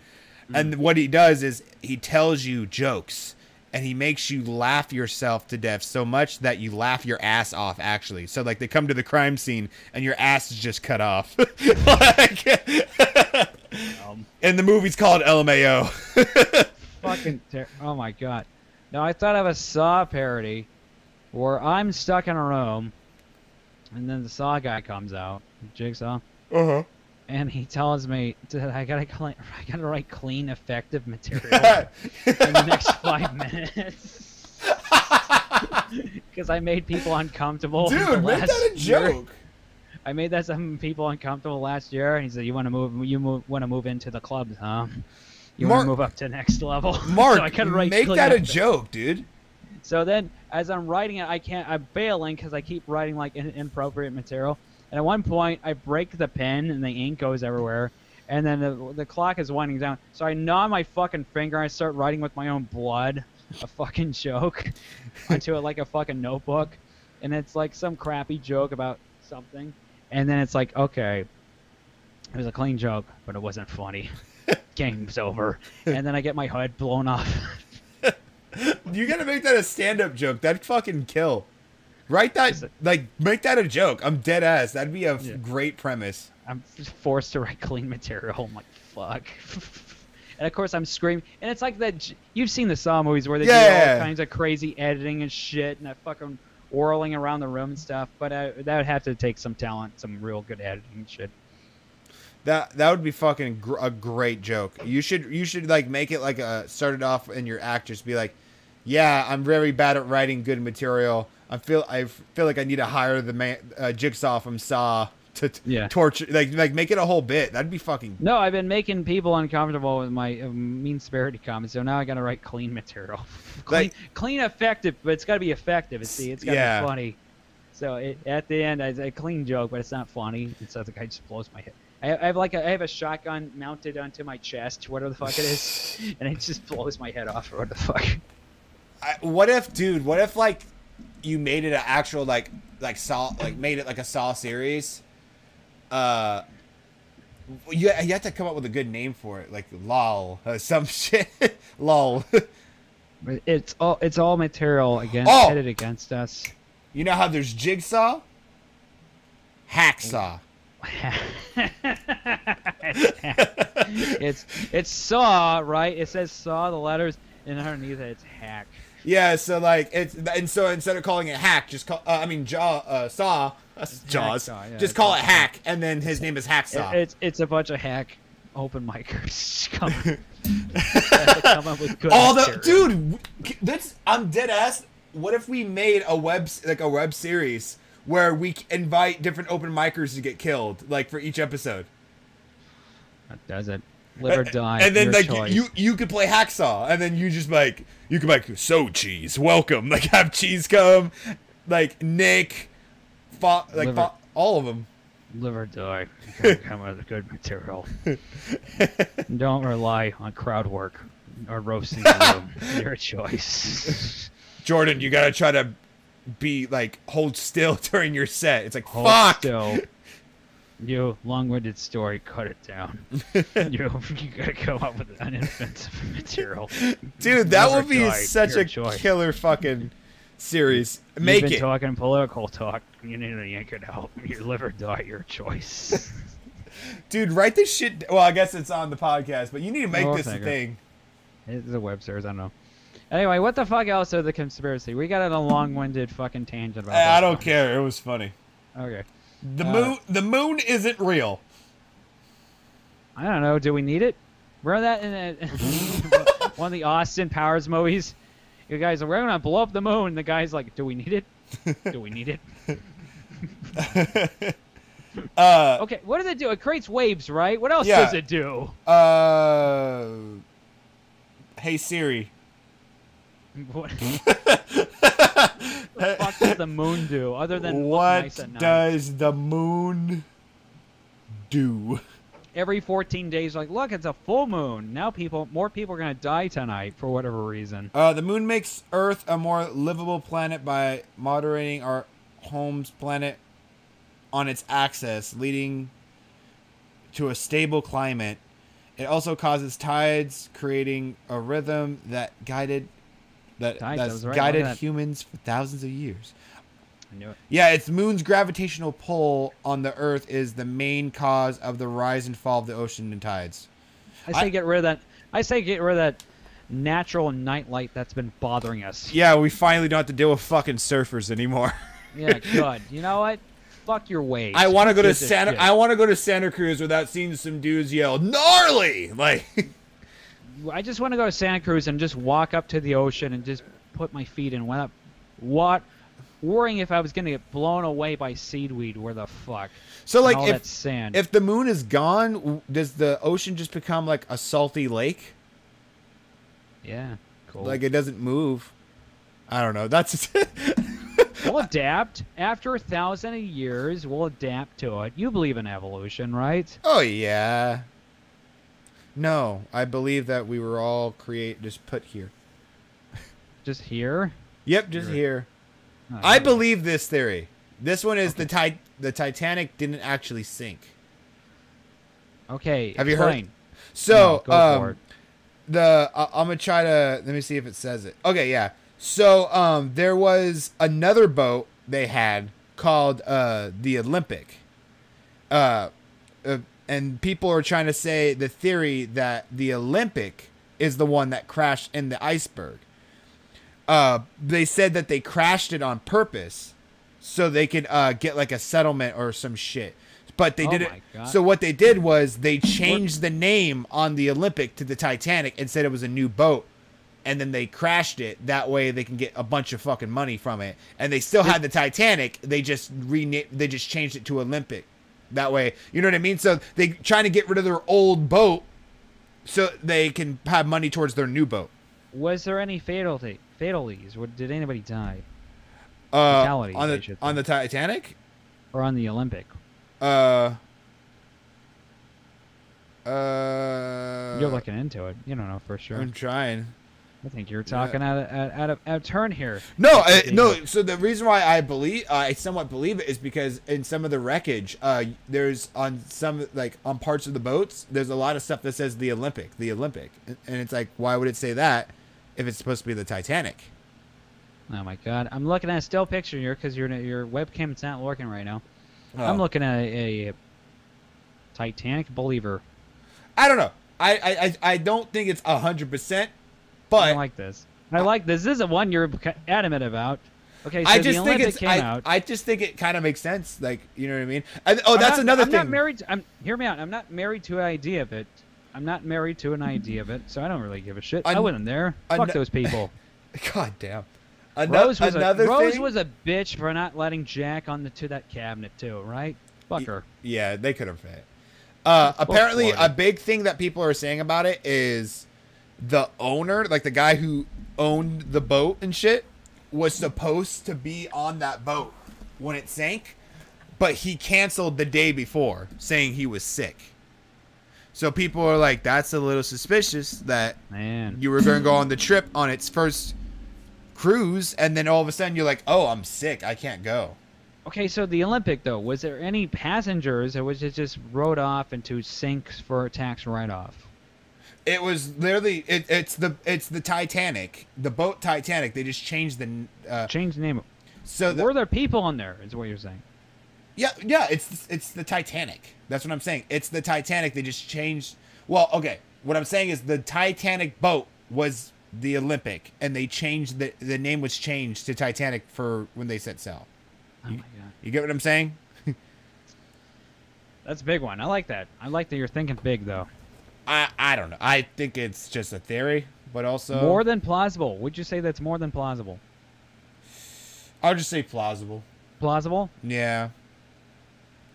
and what he does is he tells you jokes. And he makes you laugh yourself to death so much that you laugh your ass off. Actually, so like they come to the crime scene and your ass is just cut off. like, Um, and the movie's called LMAO. fucking ter- oh my god. Now I thought of a Saw parody where I'm stuck in a room, and then the Saw guy comes out, Jigsaw, Uh huh. and he tells me that I gotta clean, I gotta write clean, effective material in the next five minutes. Because I made people uncomfortable. Dude, make that a year. joke. I made that some people uncomfortable last year, and he said, "You want to move? You move, want to move into the clubs, huh? You want to move up to next level?" Mark, so I gotta write make that a joke, dude. So then, as I'm writing it, I can't. I'm bailing because I keep writing like inappropriate material. And at one point, I break the pen, and the ink goes everywhere. And then the, the clock is winding down. So I gnaw my fucking finger. And I start writing with my own blood, a fucking joke, onto it like a fucking notebook. And it's like some crappy joke about something. And then it's like, okay, it was a clean joke, but it wasn't funny. Game's over. And then I get my head blown off. You gotta make that a stand-up joke. That'd fucking kill. Write that Is it- like make that a joke. I'm dead ass. That'd be a f- Yeah. great premise. I'm forced to write clean material. I'm like, fuck. and of course, I'm screaming. And it's like that. You've seen the Saw movies where they do all kinds of crazy editing and shit, and that fucking whirling around the room and stuff. But uh, that would have to take some talent, some real good editing and shit. That that would be fucking gr- a great joke. You should you should like make it like a start it off in your act just be like, yeah, I'm very bad at writing good material. I feel I feel like I need to hire the man uh, Jigsaw from Saw to t- Yeah. torture like like make it a whole bit. That'd be fucking No, I've been making people uncomfortable with my uh, mean spirited comments, so now I gotta write clean material. clean, Like- clean, effective, but it's gotta be effective. See, it's gotta Yeah. be funny. So it, at the end, I a clean joke, but it's not funny, so the guy just blows my head. I, I have like a, I have a shotgun mounted onto my chest, whatever the fuck it is, and it just blows my head off. Or what the fuck? I, what if, dude? What if like you made it an actual like like Saw like made it like a Saw series? Uh, you you have to come up with a good name for it, like lol, uh, some shit, lol. It's all it's all material against Oh! headed against us. you know how there's Jigsaw, Hacksaw. it's it's saw right. It says saw the letters, and underneath it it's hack. Yeah, so like it's and so instead of calling it Hack, just call uh, I mean Jaw uh, Saw, that's Jaws. Hacksaw, yeah, just call it Hack, and then his name is Hacksaw. It- it's it's a bunch of hack open micers coming. have to come up with good All the dude, that's I'm dead ass. What if we made a web like a web series where we invite different open micers to get killed, like for each episode, That does it. Live or die. and then like choice. you you could play Hacksaw, and then you just like you could like so cheese, welcome, like have cheese come, like Nick, Fo- like. Fo- all of them. live or die. Come with good material. Don't rely on crowd work or roasting. Your choice. Jordan, you gotta try to be like hold still during your set. It's like Hold fuck. still. You long-winded story. Cut it down. you you gotta come up with an material. Dude, that would be such a killer fucking series. Make You've been it. talking political talk. You need to yank it out. Your liver die. Your choice. Dude, write this shit. Well, I guess it's on the podcast, but you need to make this a thing. It's a web series. I don't know. Anyway, what the fuck else are the conspiracy? We got on a long-winded fucking tangent about. I, I don't care. It was funny. Okay. The Uh, moon. The moon isn't real. I don't know. Do we need it? Remember that in a, one of the Austin Powers movies? You guys, we're gonna blow up the moon. The guy's like, "Do we need it? Do we need it?" uh. Okay, what does it do? It creates waves, right? What else Yeah. does it do? Uh. Hey Siri. What the fuck does the moon do other than look What nice does the moon do? Every 14 days, like, look, it's a full moon. Now people, more people are gonna die tonight for whatever reason. Uh, the moon makes Earth a more livable planet by moderating our home's planet on its axis, leading to a stable climate. It also causes tides, creating a rhythm that guided that Tides, that's was right, guided that. humans for thousands of years. I knew it. Yeah, its moon's gravitational pull on the Earth is the main cause of the rise and fall of the ocean and tides. I say I- get rid of that. I say get rid of that natural nightlight that's been bothering us. Yeah, we finally don't have to deal with fucking surfers anymore. Yeah, good. You know what? Fuck your waves. I want to go to Santa. shit. I want to go to Santa Cruz without seeing some dudes yell gnarly. Like, I just want to go to Santa Cruz and just walk up to the ocean and just put my feet in. What? What? Worrying if I was gonna get blown away by seaweed. Where the fuck? so like all that if sand. if the moon is gone, does the ocean just become like a salty lake? yeah, cool. Like it doesn't move. I don't know. That's we'll adapt after a thousand years. We'll adapt to it. You believe in evolution, right? oh yeah. No, I believe that we were all create just put here. Just here. Yep, just Right. here. Oh, I believe this theory. This one is the ti- the Titanic didn't actually sink. Okay. Have you heard- explain. So, No, go um, the I I'm gonna try to let me see if it says it. Okay, yeah. So, um, there was another boat they had called uh, the Olympic. Uh, uh, and people are trying to say the theory that the Olympic is the one that crashed in the iceberg. Uh, they said that they crashed it on purpose so they could uh, get like a settlement or some shit. But they Oh did it. So what they did was they changed the name on the Olympic to the Titanic and said it was a new boat. And then they crashed it. That way they can get a bunch of fucking money from it. And they still had the Titanic. They just rena- They just changed it to Olympic. That way, you know what I mean. So they trying to get rid of their old boat, so they can have money towards their new boat. Was there any fatality fatalities? Did anybody die? Uh, Fatalities, on I the should on the Titanic. Or on the Olympic? Uh. Uh. You're looking into it. You don't know for sure. I'm trying. I think you're talking yeah. out, of, out, of, out of turn here. No, I, uh, no. So the reason why I believe, uh, I somewhat believe it, is because in some of the wreckage, uh, there's on some like on parts of the boats, there's a lot of stuff that says the Olympic, the Olympic, and it's like, why would it say that if it's supposed to be the Titanic? Oh my God, I'm looking at a still picture here because your your webcam it's not working right now. Oh. I'm looking at a, a Titanic believer. I don't know. I, I, I don't think it's 100%. But I like this. I like this. This is one you're adamant about. Okay, so I just think it's, I, out. I just think it kind of makes sense. Like, you know what I mean? I, oh, I'm that's not, another I'm thing. I'm not married. To, I'm hear me out. I'm not married to an idea of it. I'm not married to an idea of it, so I don't really give a shit. An, I wasn't there. An, Fuck those people. God damn. An Rose was another a, Rose was a bitch for not letting Jack on the to that cabinet too, right? Fuck her. Yeah, they could have fit. Uh, apparently, a big thing that people are saying about it is the owner, like the guy who owned the boat and shit, was supposed to be on that boat when it sank, but he canceled the day before, saying he was sick. So people are like, "That's a little suspicious that Man. you were going to go on the trip on its first cruise, and then all of a sudden you're like, "Oh, I'm sick. I can't go." Okay, so the Olympic though, was there any passengers or was it just rode off into sinks for tax write-off? It was literally it, it's the it's the Titanic, the boat Titanic. They just changed the uh, Change the name. so the, Were there people on there? Is what you're saying? yeah yeah it's it's the Titanic. That's what I'm saying. It's the Titanic. They just changed. Well, okay. What I'm saying is the Titanic boat was the Olympic, and they changed the the name was changed to Titanic for when they set sail. Oh my god, You get what I'm saying? that's a big one. I like that. I like that you're thinking big though. I I don't know. I think it's just a theory, but also more than plausible. Would you say that's more than plausible? I'll just say plausible. Plausible? Yeah.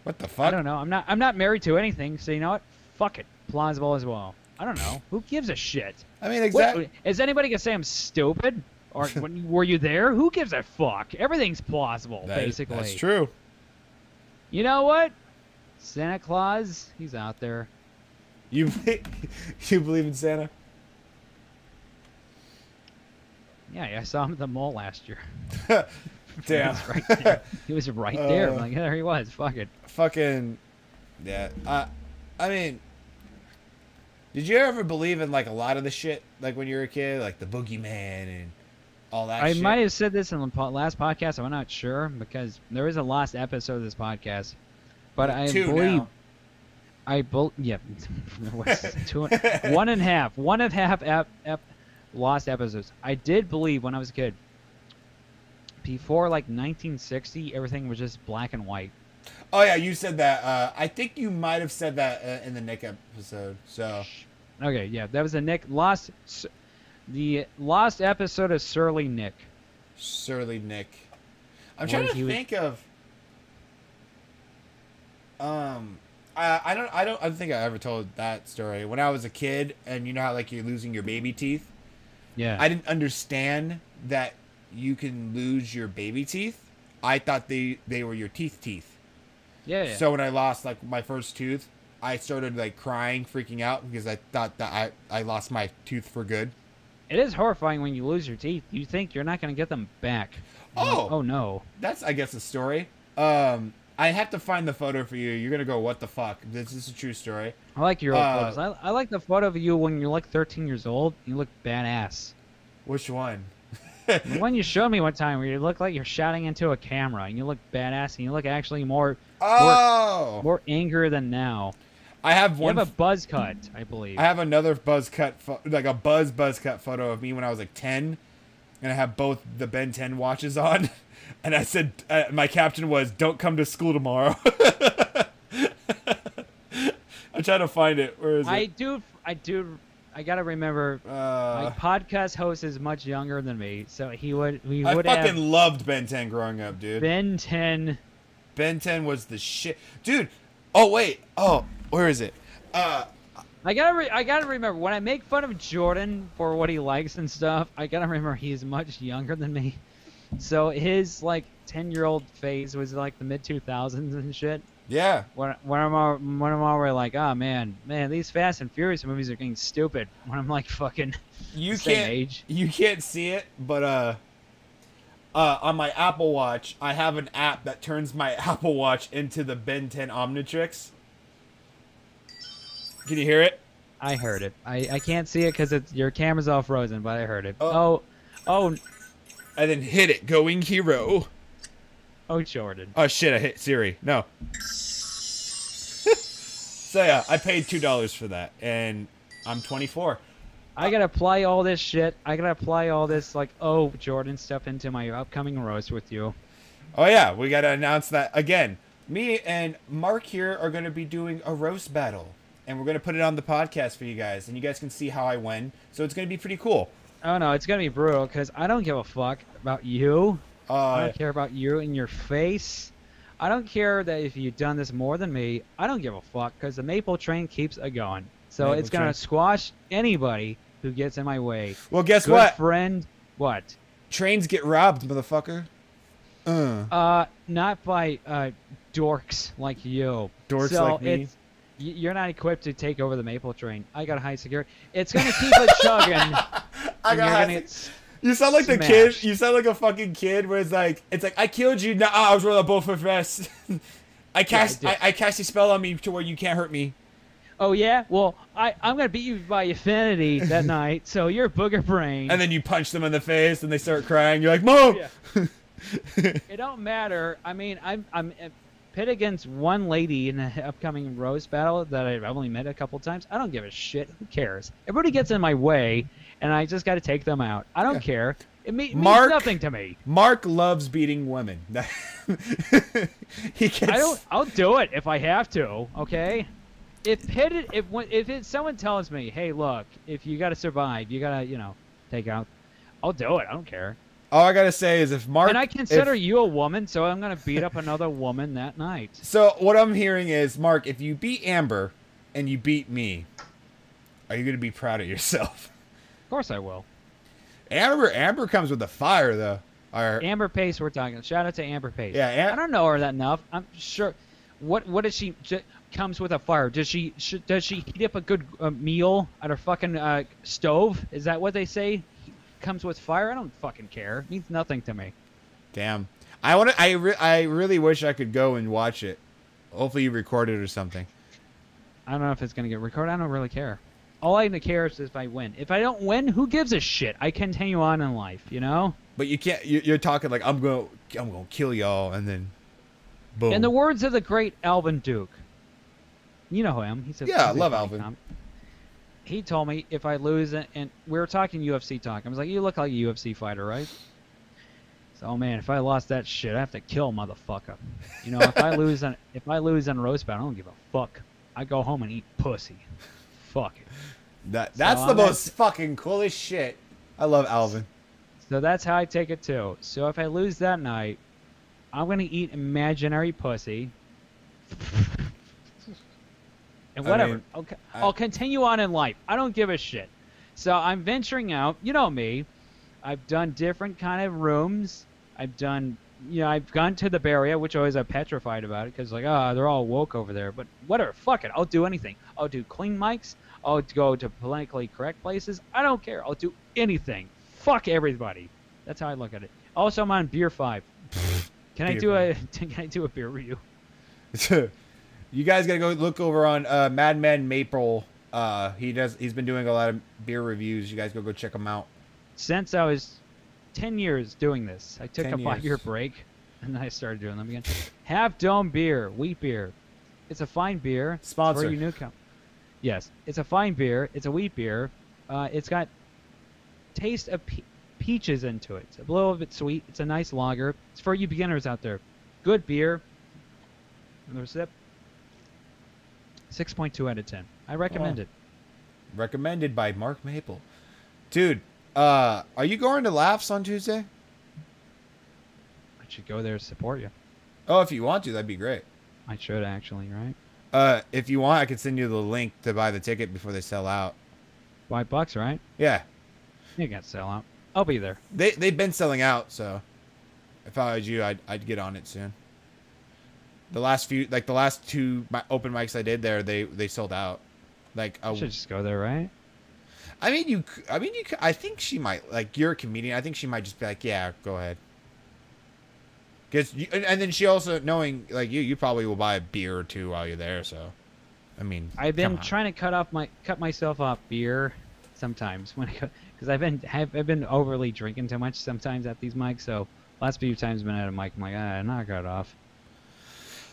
What the fuck? I don't know. I'm not. I'm not married to anything. So you know what? Fuck it. Plausible as well. I don't know. Who gives a shit? I mean, exactly. is anybody gonna say I'm stupid? Or when, were you there? Who gives a fuck? Everything's plausible, basically. That's true. You know what? Santa Claus, he's out there. You you believe in Santa? Yeah, I saw him at the mall last year. Damn. He was right there. He was right there. I'm Uh, like, there he was. Fuck it. Fucking yeah. Uh, I mean, did you ever believe in like a lot of the shit like when you were a kid, like the boogeyman and all that? I shit? might have said this in the last podcast. I'm not sure because there is a lost episode of this podcast. But I Two believe now. I bel yeah, two, one and a half, one and a half ep, ep, lost episodes. I did believe when I was a kid. Before like 1960, everything was just black and white. Oh yeah, you said that. Uh, I think you might have said that uh, in the Nick episode. So Okay, yeah, that was the Nick lost, the lost episode of Surly Nick. surly Nick. I'm trying to he was- think of. Um, I I don't I don't I don't think I ever told that story when I was a kid, and you know how like you're losing your baby teeth. Yeah. I didn't understand that you can lose your baby teeth. I thought they they were your teeth teeth. yeah. yeah. So when I lost like my first tooth, I started like crying, freaking out because I thought that I I lost my tooth for good. It is horrifying when you lose your teeth. You think you're not going to get them back. You're like, Oh. oh no. That's I guess a story. Um, I have to find the photo for you. You're gonna go, what the fuck? This is a true story. I like your old Uh, photos. I, I like the photo of you when you're like 13 years old. You look badass. Which one? The one you showed me one time where you look like you're shouting into a camera and you look badass and you look actually more Oh, more angrier than now. I have You one. have a buzz cut, I believe. I have another buzz cut, like a buzz buzz cut photo of me when I was like ten, and I have both the Ben 10 watches on, and I said uh, my caption was "Don't come to school tomorrow." I'm trying to find it. Where is I it? I do I do I gotta remember my Uh, podcast host is much younger than me, so he would he would. Have. I fucking loved Ben 10 growing up, dude. Ben ten Ben 10 was the shit, dude. Oh wait, oh where is it? Uh, I gotta re- I gotta remember when I make fun of Jordan for what he likes and stuff. I gotta remember he's much younger than me, so his like ten year old phase was like the mid two thousands and shit. yeah, When when I'm all, when I'm already like, oh man, man, these Fast and Furious movies are getting stupid. When I'm like fucking you same can't age. you can't see it, but uh, uh, on my Apple Watch, I have an app that turns my Apple Watch into the Ben 10 Omnitrix. Can you hear it? I heard it. I, I can't see it because it's your camera's all frozen, but I heard it. Oh. Oh, oh, And then hit it, going hero. oh, Jordan. Oh shit! I hit Siri. No. so yeah, I paid two dollars for that, and I'm 24. I gotta apply all this shit. I gotta apply all this like, oh, Jordan stuff into my upcoming roast with you. Oh yeah, we gotta announce that again. Me and Mark here are gonna be doing a roast battle, and we're gonna put it on the podcast for you guys, and you guys can see how I win. So it's gonna be pretty cool. Oh no, it's gonna be brutal because I don't give a fuck about you. I Uh, don't care about you and your face. I don't care that if you've done this more than me. I don't give a fuck because the maple train keeps a going. So Maple it's gonna squash anybody who gets in my way. well, guess Good what? friend. What? Trains get robbed, motherfucker. Uh, Uh, not by uh dorks like you. Dorks so like me? It's, you're not equipped to take over the maple train. I got high security. It's gonna keep it chugging. I got high You sound like the kid. You sound like a fucking kid where it's like, it's like I killed you. Nah, I was rolling a both of us. I cast, did. I, I cast a spell on me to where you can't hurt me. Oh yeah? Well, I I'm gonna beat you by affinity that night. So you're a booger brain. And then you punch them in the face, and they start crying. You're like, Mom. Yeah. it don't matter. I mean, I'm I'm pit against one lady in an upcoming roast battle that I've only met a couple times. I don't give a shit. Who cares? Everybody gets in my way, and I just got to take them out. I don't Yeah. care. It me- Mark- means nothing to me. Mark loves beating women. he gets. I don't. I'll do it if I have to. Okay. If pitted, if if it, someone tells me, hey, look, if you got to survive, you gotta, you know, take out. I'll do it. I don't care. All I gotta say is if Mark. and I consider if- you a woman, so I'm gonna beat up another woman that night. So what I'm hearing is, Mark, if you beat Amber, and you beat me, are you gonna be proud of yourself? Of course I will. Amber, Amber comes with a fire though. Or, Amber Pace, we're talking. Shout out to Amber Pace. Yeah, Am- I don't know her that enough. I'm sure. What what does she j- comes with a fire? Does she sh- does she heat up a good uh, meal at her fucking uh, stove? Is that what they say? Comes with fire? I don't fucking care. It means nothing to me. Damn. I want to. I re- I really wish I could go and watch it. Hopefully you record it or something. I don't know if it's gonna get recorded. I don't really care. All I care is if I win. If I don't win, who gives a shit? I continue on in life, you know. But you can't. you- You're talking like I'm going. to I'm going to kill y'all, and then, boom. In the words of the great Alvin Duke, you know him. He a Yeah, I love Alvin. com- He told me if I lose, it, and we were talking UFC talk. I was like, "You look like a UFC fighter, right?" So, oh man, if I lost that shit, I have to kill a motherfucker. You know, if I lose on if I lose on roast battle, I don't give a fuck. I go home and eat pussy. Fuck it. that that's So the I'm most fucking coolest shit. I love Alvin. So that's how I take it too. So if I lose that night, I'm gonna eat imaginary pussy. And I whatever. mean, I'll, I- I'll continue on in life. I don't give a shit. So I'm venturing out. You know me. I've done different kind of rooms. I've done, you know, I've gone to the Area, which always I'm petrified about it because like, ah, they're all woke over there. But whatever, fuck it. I'll do anything. I'll do clean mics. I'll go to politically correct places. I don't care. I'll do anything. Fuck everybody. That's how I look at it. Also, I'm on Beer Five. Can I Beer do a Can I do a beer review? you guys gotta go look over on uh, Madman Maple. Uh, he does. He's been doing a lot of beer reviews. You guys go go check him out. Since I was ten years doing this. I took 10 a five-year break, and then I started doing them again. Half Dome beer, wheat beer. It's a fine beer. Sponsor. For you newcom- Yes, it's a fine beer. It's a wheat beer. Uh, it's got taste of pe- peaches into it. It's a little bit sweet. It's a nice lager. It's for you beginners out there. Good beer. Another sip. 6.2 out of 10. I recommend Oh. it. Recommended by Mark Maple. Dude, uh, are you going to Laughs on Tuesday? I should go there to support you. Oh, if you want to, that'd be great. I should actually, right? Uh, if you want, I can send you the link to buy the ticket before they sell out. Five bucks, right? Yeah, You got to sell out. I'll be there. they they've been selling out, so if I was you, I'd I'd get on it soon. The last few, like the last two open mics I did there, they they sold out. Like I should just go there, right? I mean you, I mean you, I think she might like you're a comedian. I think she might just be like, yeah, go ahead. Cause you, and, then she also knowing like you, you probably will buy a beer or two while you're there. So, I mean, I've been trying to cut off my cut myself off beer sometimes when I because I've been have, I've been overly drinking too much sometimes at these mics. So last few times I've been at a mic, I'm like, ah, knock it off.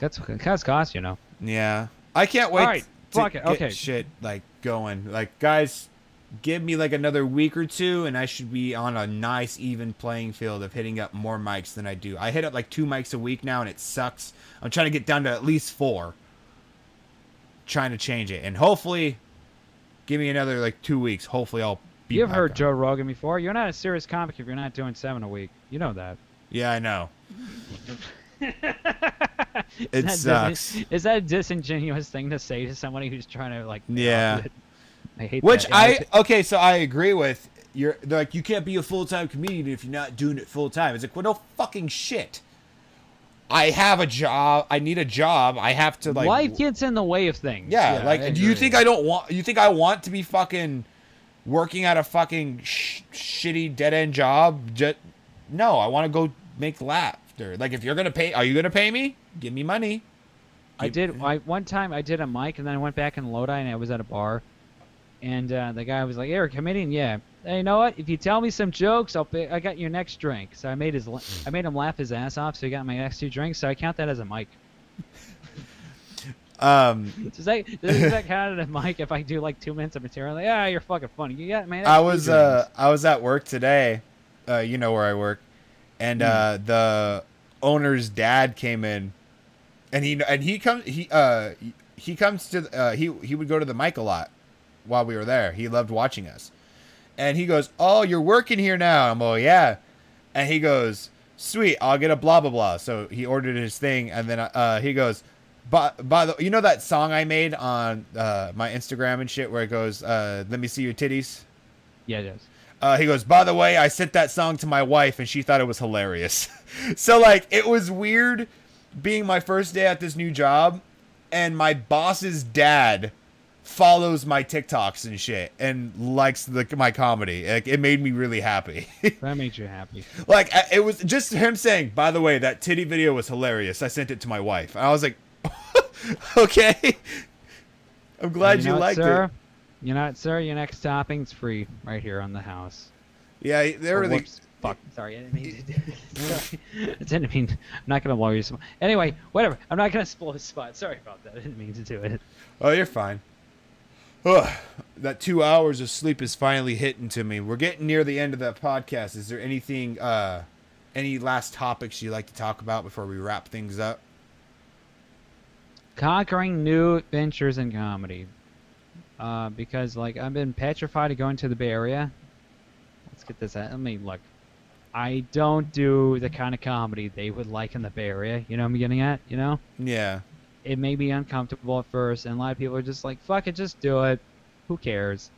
That's that's cost, you know. Yeah, I can't wait. Alright, to fuck it, get okay. shit like going. Like guys, give me like another week or two, and I should be on a nice even playing field of hitting up more mics than I do. I hit up like two mics a week now, and it sucks. I'm trying to get down to at least four. Trying to change it, and hopefully, give me another like two weeks. Hopefully, I'll. Be You've heard on. Joe Rogan before. You're not a serious comic if you're not doing seven a week. You know that. Yeah, I know. It that sucks. Is that a disingenuous thing to say to somebody who's trying to like? Yeah. I hate Which that. I okay, so I agree with. You're they're like you can't be a full time comedian if you're not doing it full time. It's like well, no fucking shit. I have a job. I need a job. I have to like. life gets in the way of things. yeah, like do you think I don't want? You think I want to be fucking working at a fucking sh- shitty dead end job? Just no. I want to go make laughter. Like if you're gonna pay, are you gonna pay me? Give me money. I did. I one time I did a mic, and then I went back in Lodi, and I was at a bar, and uh, the guy was like, "Hey, you're a comedian, yeah. Hey, you know what? If you tell me some jokes, I'll pay, I got your next drink." So I made his I made him laugh his ass off, so he got my next two drinks. So I count that as a mic. Um, Does that does that count as a mic if I do like two minutes of material? Like, ah, you're fucking funny. You got man. I was uh I was at work today. Uh, you know where I work, and uh, the owner's dad came in, and he and he comes he uh he comes to uh, he he would go to the mic a lot while we were there. He loved watching us, and he goes, "Oh, you're working here now." I'm like, "Yeah," and he goes, "Sweet, I'll get a blah blah blah." So he ordered his thing, and then uh, he goes. But by the you know that song I made on uh, my Instagram and shit where it goes, uh, "Let me see your titties." yeah, yes. Uh, he goes, by the way, I sent that song to my wife and she thought it was hilarious. so, like, it was weird being my first day at this new job and my boss's dad follows my TikToks and shit and likes the, my comedy. Like, it made me really happy. That made you happy. like, it was just him saying, by the way, that titty video was hilarious. I sent it to my wife. And I was like, okay. I'm glad you, know liked sir? it. You know what, sir? Your next topping's free right here on the house. Yeah, there Oh, were the, whoops. Fuck. Sorry, I didn't mean to. Sorry. I didn't mean. I'm not gonna blow your spot. Anyway, whatever. I'm not gonna blow his spot. Sorry about that. I didn't mean to do it. Oh, you're fine. Ugh, that two hours of sleep is finally hitting to me. We're getting near the end of that podcast. Is there anything, uh, any last topics you'd like to talk about before we wrap things up? Conquering new adventures in comedy. Uh, because like I've been petrified of going to the Bay Area. Let's get this out. Let me look, I don't do the kind of comedy they would like in the Bay Area. You know what I'm getting at? You know? Yeah. it may be uncomfortable at first, and a lot of people are just like, "Fuck it, just do it. Who cares?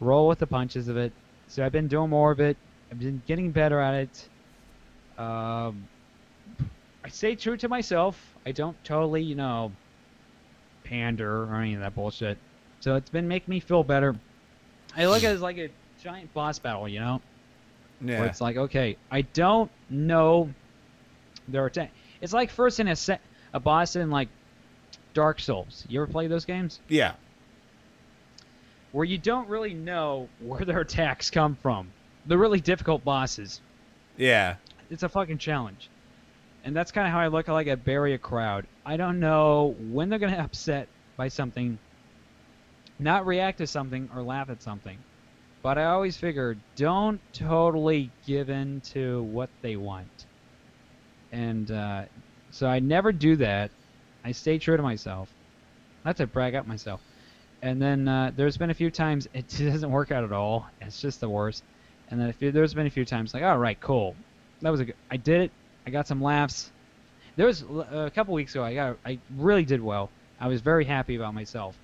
Roll with the punches of it." So I've been doing more of it. I've been getting better at it. Um, I stay true to myself. I don't totally, you know, pander or any of that bullshit. So it's been making me feel better. I look at it as like a giant boss battle, you know where Yeah. it's like, okay, I don't know their attack. It's like first in a set, a boss in like Dark Souls. You ever play those games Yeah. where you don't really know where their attacks come from? The really difficult bosses. Yeah. It's a fucking challenge. And that's kind of how I look at like at bury a crowd. I don't know when they're gonna upset by something, not react to something or laugh at something. But I always figure don't totally give in to what they want. And uh, so I never do that. I stay true to myself. Not to brag up myself. And then uh, there's been a few times it doesn't work out at all. It's just the worst. And then few, there's been a few times like, all right, cool, that was a good. I did it. I got some laughs. There was a couple weeks ago. I got. I really did well. I was very happy about myself.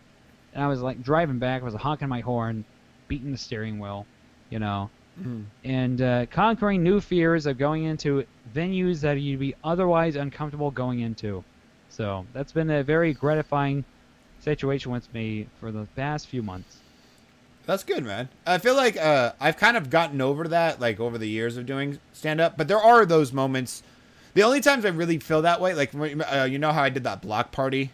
And I was like driving back. I was honking my horn, beating the steering wheel, you know, Mhm. and uh, conquering new fears of going into venues that you'd be otherwise uncomfortable going into. So that's been a very gratifying situation with me for the past few months. That's good, man. I feel like uh, I've kind of gotten over that, like over the years of doing stand up. But there are those moments. The only times I really feel that way, like uh, you know how I did that block party.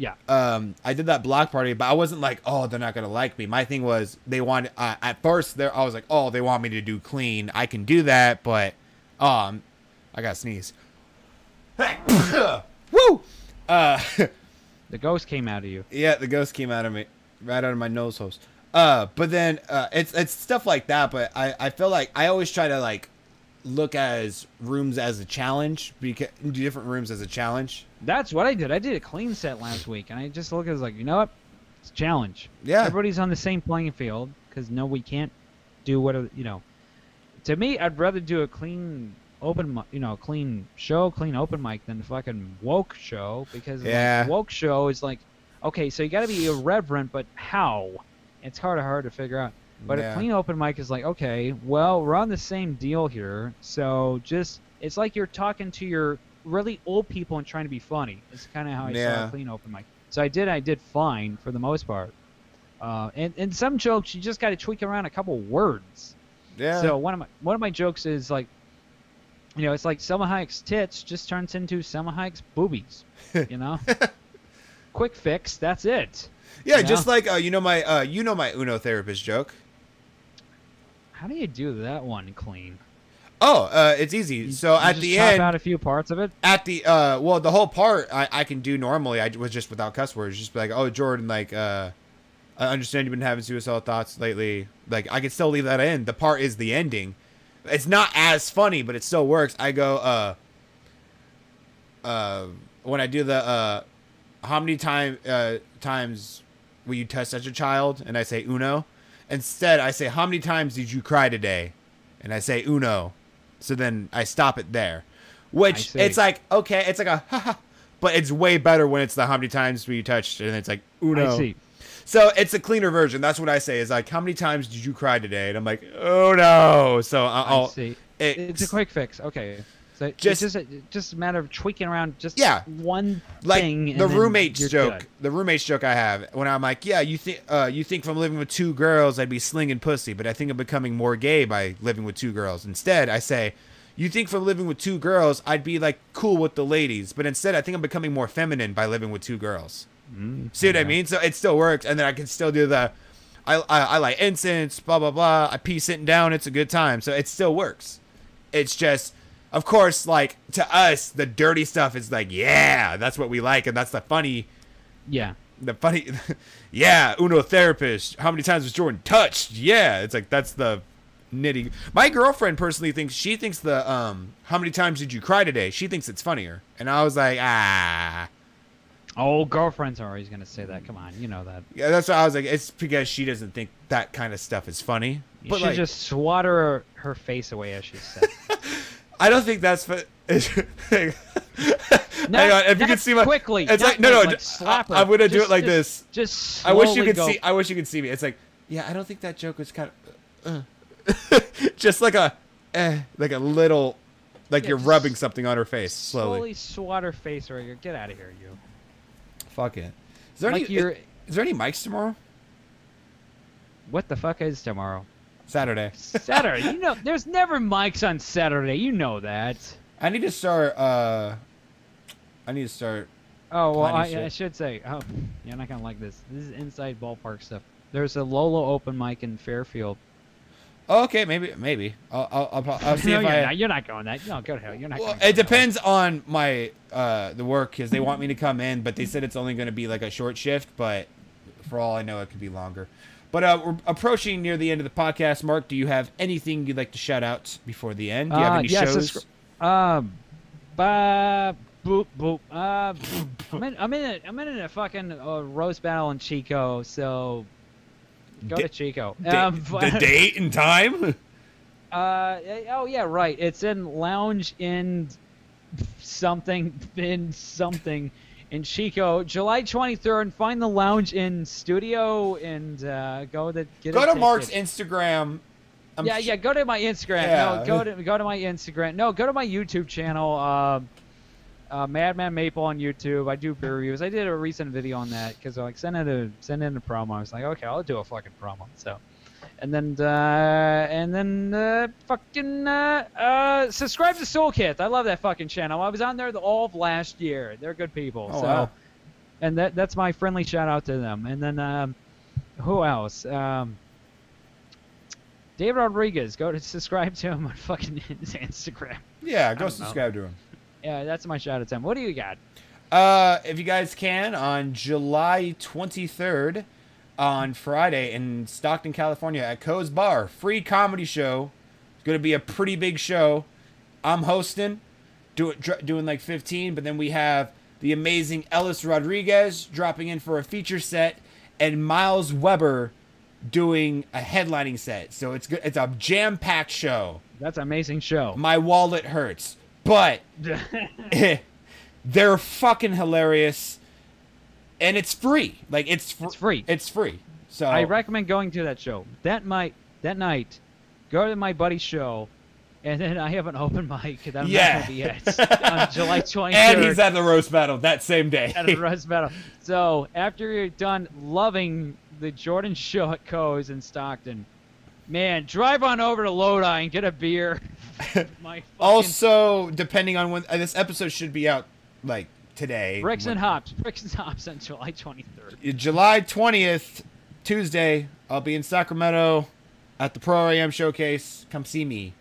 Yeah. Um, I did that block party, but I wasn't like, oh, they're not gonna like me. My thing was they want. Uh, at first, there I was like, oh, they want me to do clean. I can do that, but um, I got sneeze. Woo. Uh. The ghost came out of you. Yeah, the ghost came out of me, right out of my nose holes. Uh, but then uh, it's it's stuff like that. But I I feel like I always try to like look as rooms as a challenge because different rooms as a challenge. That's what I did. I did a clean set last week, and I just look at it like, you know what? It's a challenge. Yeah. Everybody's on the same playing field because no, we can't do what you know. To me, I'd rather do a clean open, you know, clean show, clean open mic than a fucking woke show because like, Yeah. woke show is like, okay, so you got to be irreverent, but how? It's hard hard to figure out. But Yeah. a clean open mic is like, okay, well, we're on the same deal here, so just it's like you're talking to your really old people and trying to be funny. It's kind of how I saw a clean open mic. So I did, I did fine for the most part. Uh, and and some jokes you just got to tweak around a couple words. Yeah. So one of my one of my jokes is like, you know, it's like Salma Hayek's tits just turns into Salma Hayek's boobies. You know, quick fix. That's it. yeah, you just like uh, you know my uh, you know my Uno therapist joke. How do you do that one clean? Oh, uh, it's easy. You- so you at just the chop end, out a few parts of it. at the uh well the whole part I, I can do normally i was just without cuss words just be like oh jordan like uh i understand you've been having suicidal thoughts lately like i can still leave that in the part is the ending it's not as funny but it still works i go uh uh when i do the uh how many time uh times will you test such a child and i say uno instead i say how many times did you cry today and i say uno so then i stop it there which it's like okay it's like a haha but it's way better when it's the how many times were you touched and it's like uno I see. so it's a cleaner version that's what i say is like how many times did you cry today and i'm like oh no so i'll see. it- It's a quick fix. Okay. So Just- just just a, just a matter of tweaking around just Yeah. one like thing. the roommates joke good. the roommates joke i have when i'm like yeah you think uh you think from living with two girls i'd be slinging pussy but i think i'm becoming more gay by living with two girls instead i say you think from living with two girls i'd be like cool with the ladies but instead i think i'm becoming more feminine by living with two girls Mm, see what i mean so it still works and then i can still do the I, I, I like incense blah blah blah i pee sitting down it's a good time so it still works it's just of course like to us the dirty stuff is like yeah that's what we like and that's the funny Yeah. the funny yeah uno therapist how many times was jordan touched yeah it's like that's the knitting my girlfriend personally thinks she thinks the um how many times did you cry today she thinks it's funnier and i was like ah Oh, girlfriends are always gonna say that. Come on, you know that. yeah that's what i was like it's because she doesn't think that kind of stuff is funny You but should like just swat her her face away as she said. i don't think that's fu- hang Not- on if you can see my quickly. it's like no no like, slap. I, am gonna do it like just- this Just I wish you could go- see. I wish you could see me. It's like, yeah, I don't think that joke was kind of, uh, just like a, eh, like a little, like Yeah, you're rubbing something on her face slowly. slowly swat her face right here. Get out of here, you. Fuck it. Is there Like any? Is, is there any mics tomorrow? What the fuck is tomorrow? Saturday. Saturday. you know, there's never mics on Saturday. You know that. I need to start. uh I need to start. Oh well, I, I should say. Oh, you're not gonna like this. This is inside ballpark stuff. There's a Lolo open mic in Fairfield. Oh, okay, maybe, maybe. I'll, I'll, I'll, I'll see no, if you're, I. not, you're not going that. No, go to hell. You're not. Well, going it depends on my uh the work because they want me to come in, but they said it's only going to be like a short shift. But for all I know, it could be longer. But uh, we're approaching near the end of the podcast. Mark, do you have anything you'd like to shout out before the end? Do you have Uh, any shows? subscri- Um, ba boop boop. Uh, I'm in. I'm in. A, I'm in a fucking uh, roast battle in Chico. So go Da- to Chico. Da- Um, the date and time? Uh, oh yeah, right. It's in Lounge in something in something in Chico, July 23rd. Find the Lounge in Studio and uh, go to get. Go to ticket. Mark's Instagram. I'm yeah, yeah. Go to my Instagram. Yeah. No, go to go to my Instagram. No, go to my YouTube channel. Uh, uh, Madman Maple on YouTube. I do beer reviews. I did a recent video on that because like send in a send in a promo. I was like, okay, I'll do a fucking promo. So, and then uh, and then uh, fucking uh, uh, subscribe to Soul Kith. I love that fucking channel. I was on there the, all of last year. They're good people. Oh, so, wow. and that that's my friendly shout out to them. And then um, who else? Um, David Rodriguez. Go to subscribe to him on fucking his Instagram. Yeah, go don't know. subscribe to him. Yeah, that's my shout out to him. What do you got? Uh, if you guys can, on July 23rd, on Friday in Stockton, California, at Co's Bar, free comedy show. It's gonna be a pretty big show. I'm hosting, do it, dr- doing like 15, but then we have the amazing Ellis Rodriguez dropping in for a feature set, and Miles Weber doing a headlining set. So it's good. It's a jam-packed show. That's an amazing show. My wallet hurts, but they're fucking hilarious and it's free like it's fr- It's free. it's free so I recommend going to that show. That might that night, go to my buddy's show, and then I have an open mic that I'm Yeah. not gonna be at on July 23rd. and he's at the roast battle that same day at a roast battle. So after you're done loving the Jordan show at Co's in Stockton, man, drive on over to Lodi and get a beer. Fucking also depending on when uh, this episode should be out like today bricks and hops, bricks and hops on July 23rd. july 20th tuesday i'll be in sacramento at the pro am showcase come see me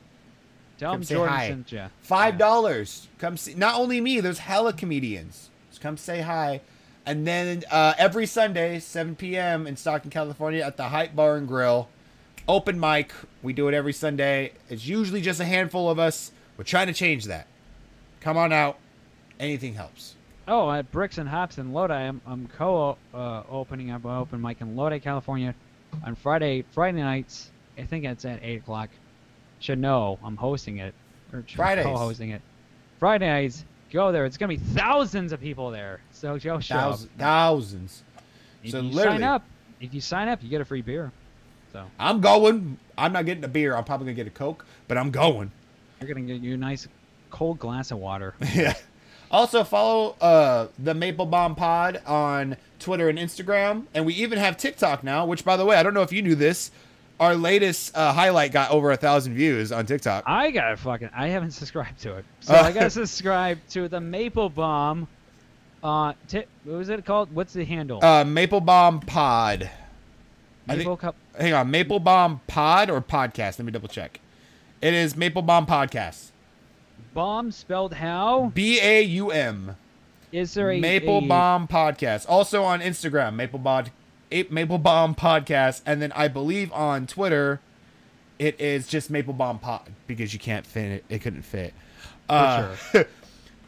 Tell Come Jordan hi. sent ya. Five dollars. Come see. Not only me. There's hella comedians. Just come say hi. And then uh, every Sunday, 7 p.m. in Stockton, California, at the Hype Bar and Grill, open mic. We do it every Sunday. It's usually just a handful of us. We're trying to change that. Come on out. Anything helps. Oh, at Bricks and Hops in Lodi, I'm, I'm co uh, opening up an open mic in Lodi, California, on Friday Friday nights. I think it's at eight o'clock. Should know I'm hosting it or Fridays. co-hosting it. Friday nights, go there. It's gonna be thousands of people there. So go show up. Thousands. thousands. If So you literally- sign up, if you sign up, you get a free beer. So I'm going. I'm not getting a beer. I'm probably going to get a Coke, but I'm going. you're gonna get you a nice cold glass of water. Yeah. Also follow uh, the Maple Baum Pod on Twitter and Instagram, and we even have TikTok now. Which, by the way, I don't know if you knew this. Our latest uh, highlight got over a thousand views on TikTok. I gotta fucking. I haven't subscribed to it, so I gotta subscribe to the Maple Baum. Uh, ti what was it called? What's the handle? Uh, Maple Baum Pod. Maple think- Cup. Hang on, Maple Baum Pod or podcast? Let me double check. It is Maple Baum Podcast. Baum spelled how? B A U M. Is there a Maple a- Baum Podcast. Also on Instagram, Maple Bod, Maple Baum Podcast, and then I believe on Twitter, it is just Maple Baum Pod because you can't fit it. It couldn't fit. Uh, but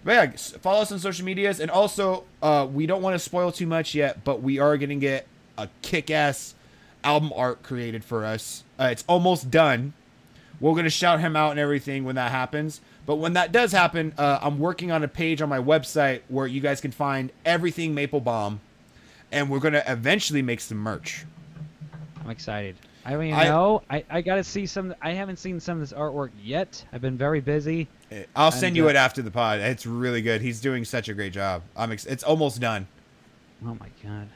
yeah, follow us on social medias, and also uh, we don't want to spoil too much yet, but we are gonna get a kick-ass album art created for us. Uh, it's almost done. We're gonna shout him out and everything when that happens. But when that does happen, uh, I'm working on a page on my website where you guys can find everything Maple Baum, and we're gonna eventually make some merch. I'm excited. I don't even I- know. I, I gotta see some. I haven't seen some of this artwork yet. I've been very busy. I'll send And, you uh, it after the pod. It's really good. He's doing such a great job. I'm. Ex- it's almost done. Oh my god.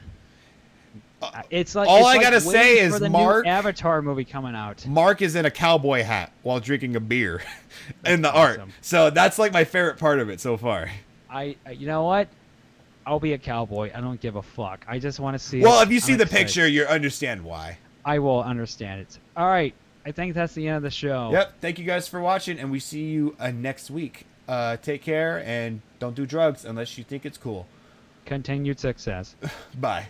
Uh, Uh, It's like all it's I like gotta say is Mark- new Avatar movie coming out. Mark is in a cowboy hat while drinking a beer in the art. So that's like my favorite part of it so far. I, I you know what? I'll be a cowboy. I don't give a fuck. I just want to see. Well, it. if you see I'm the excited. picture, you understand why. I will understand it. All right. I think that's the end of the show. Yep. Thank you guys for watching, and we see you uh, next week. Uh, take care and don't do drugs unless you think it's cool. Continued success. Bye.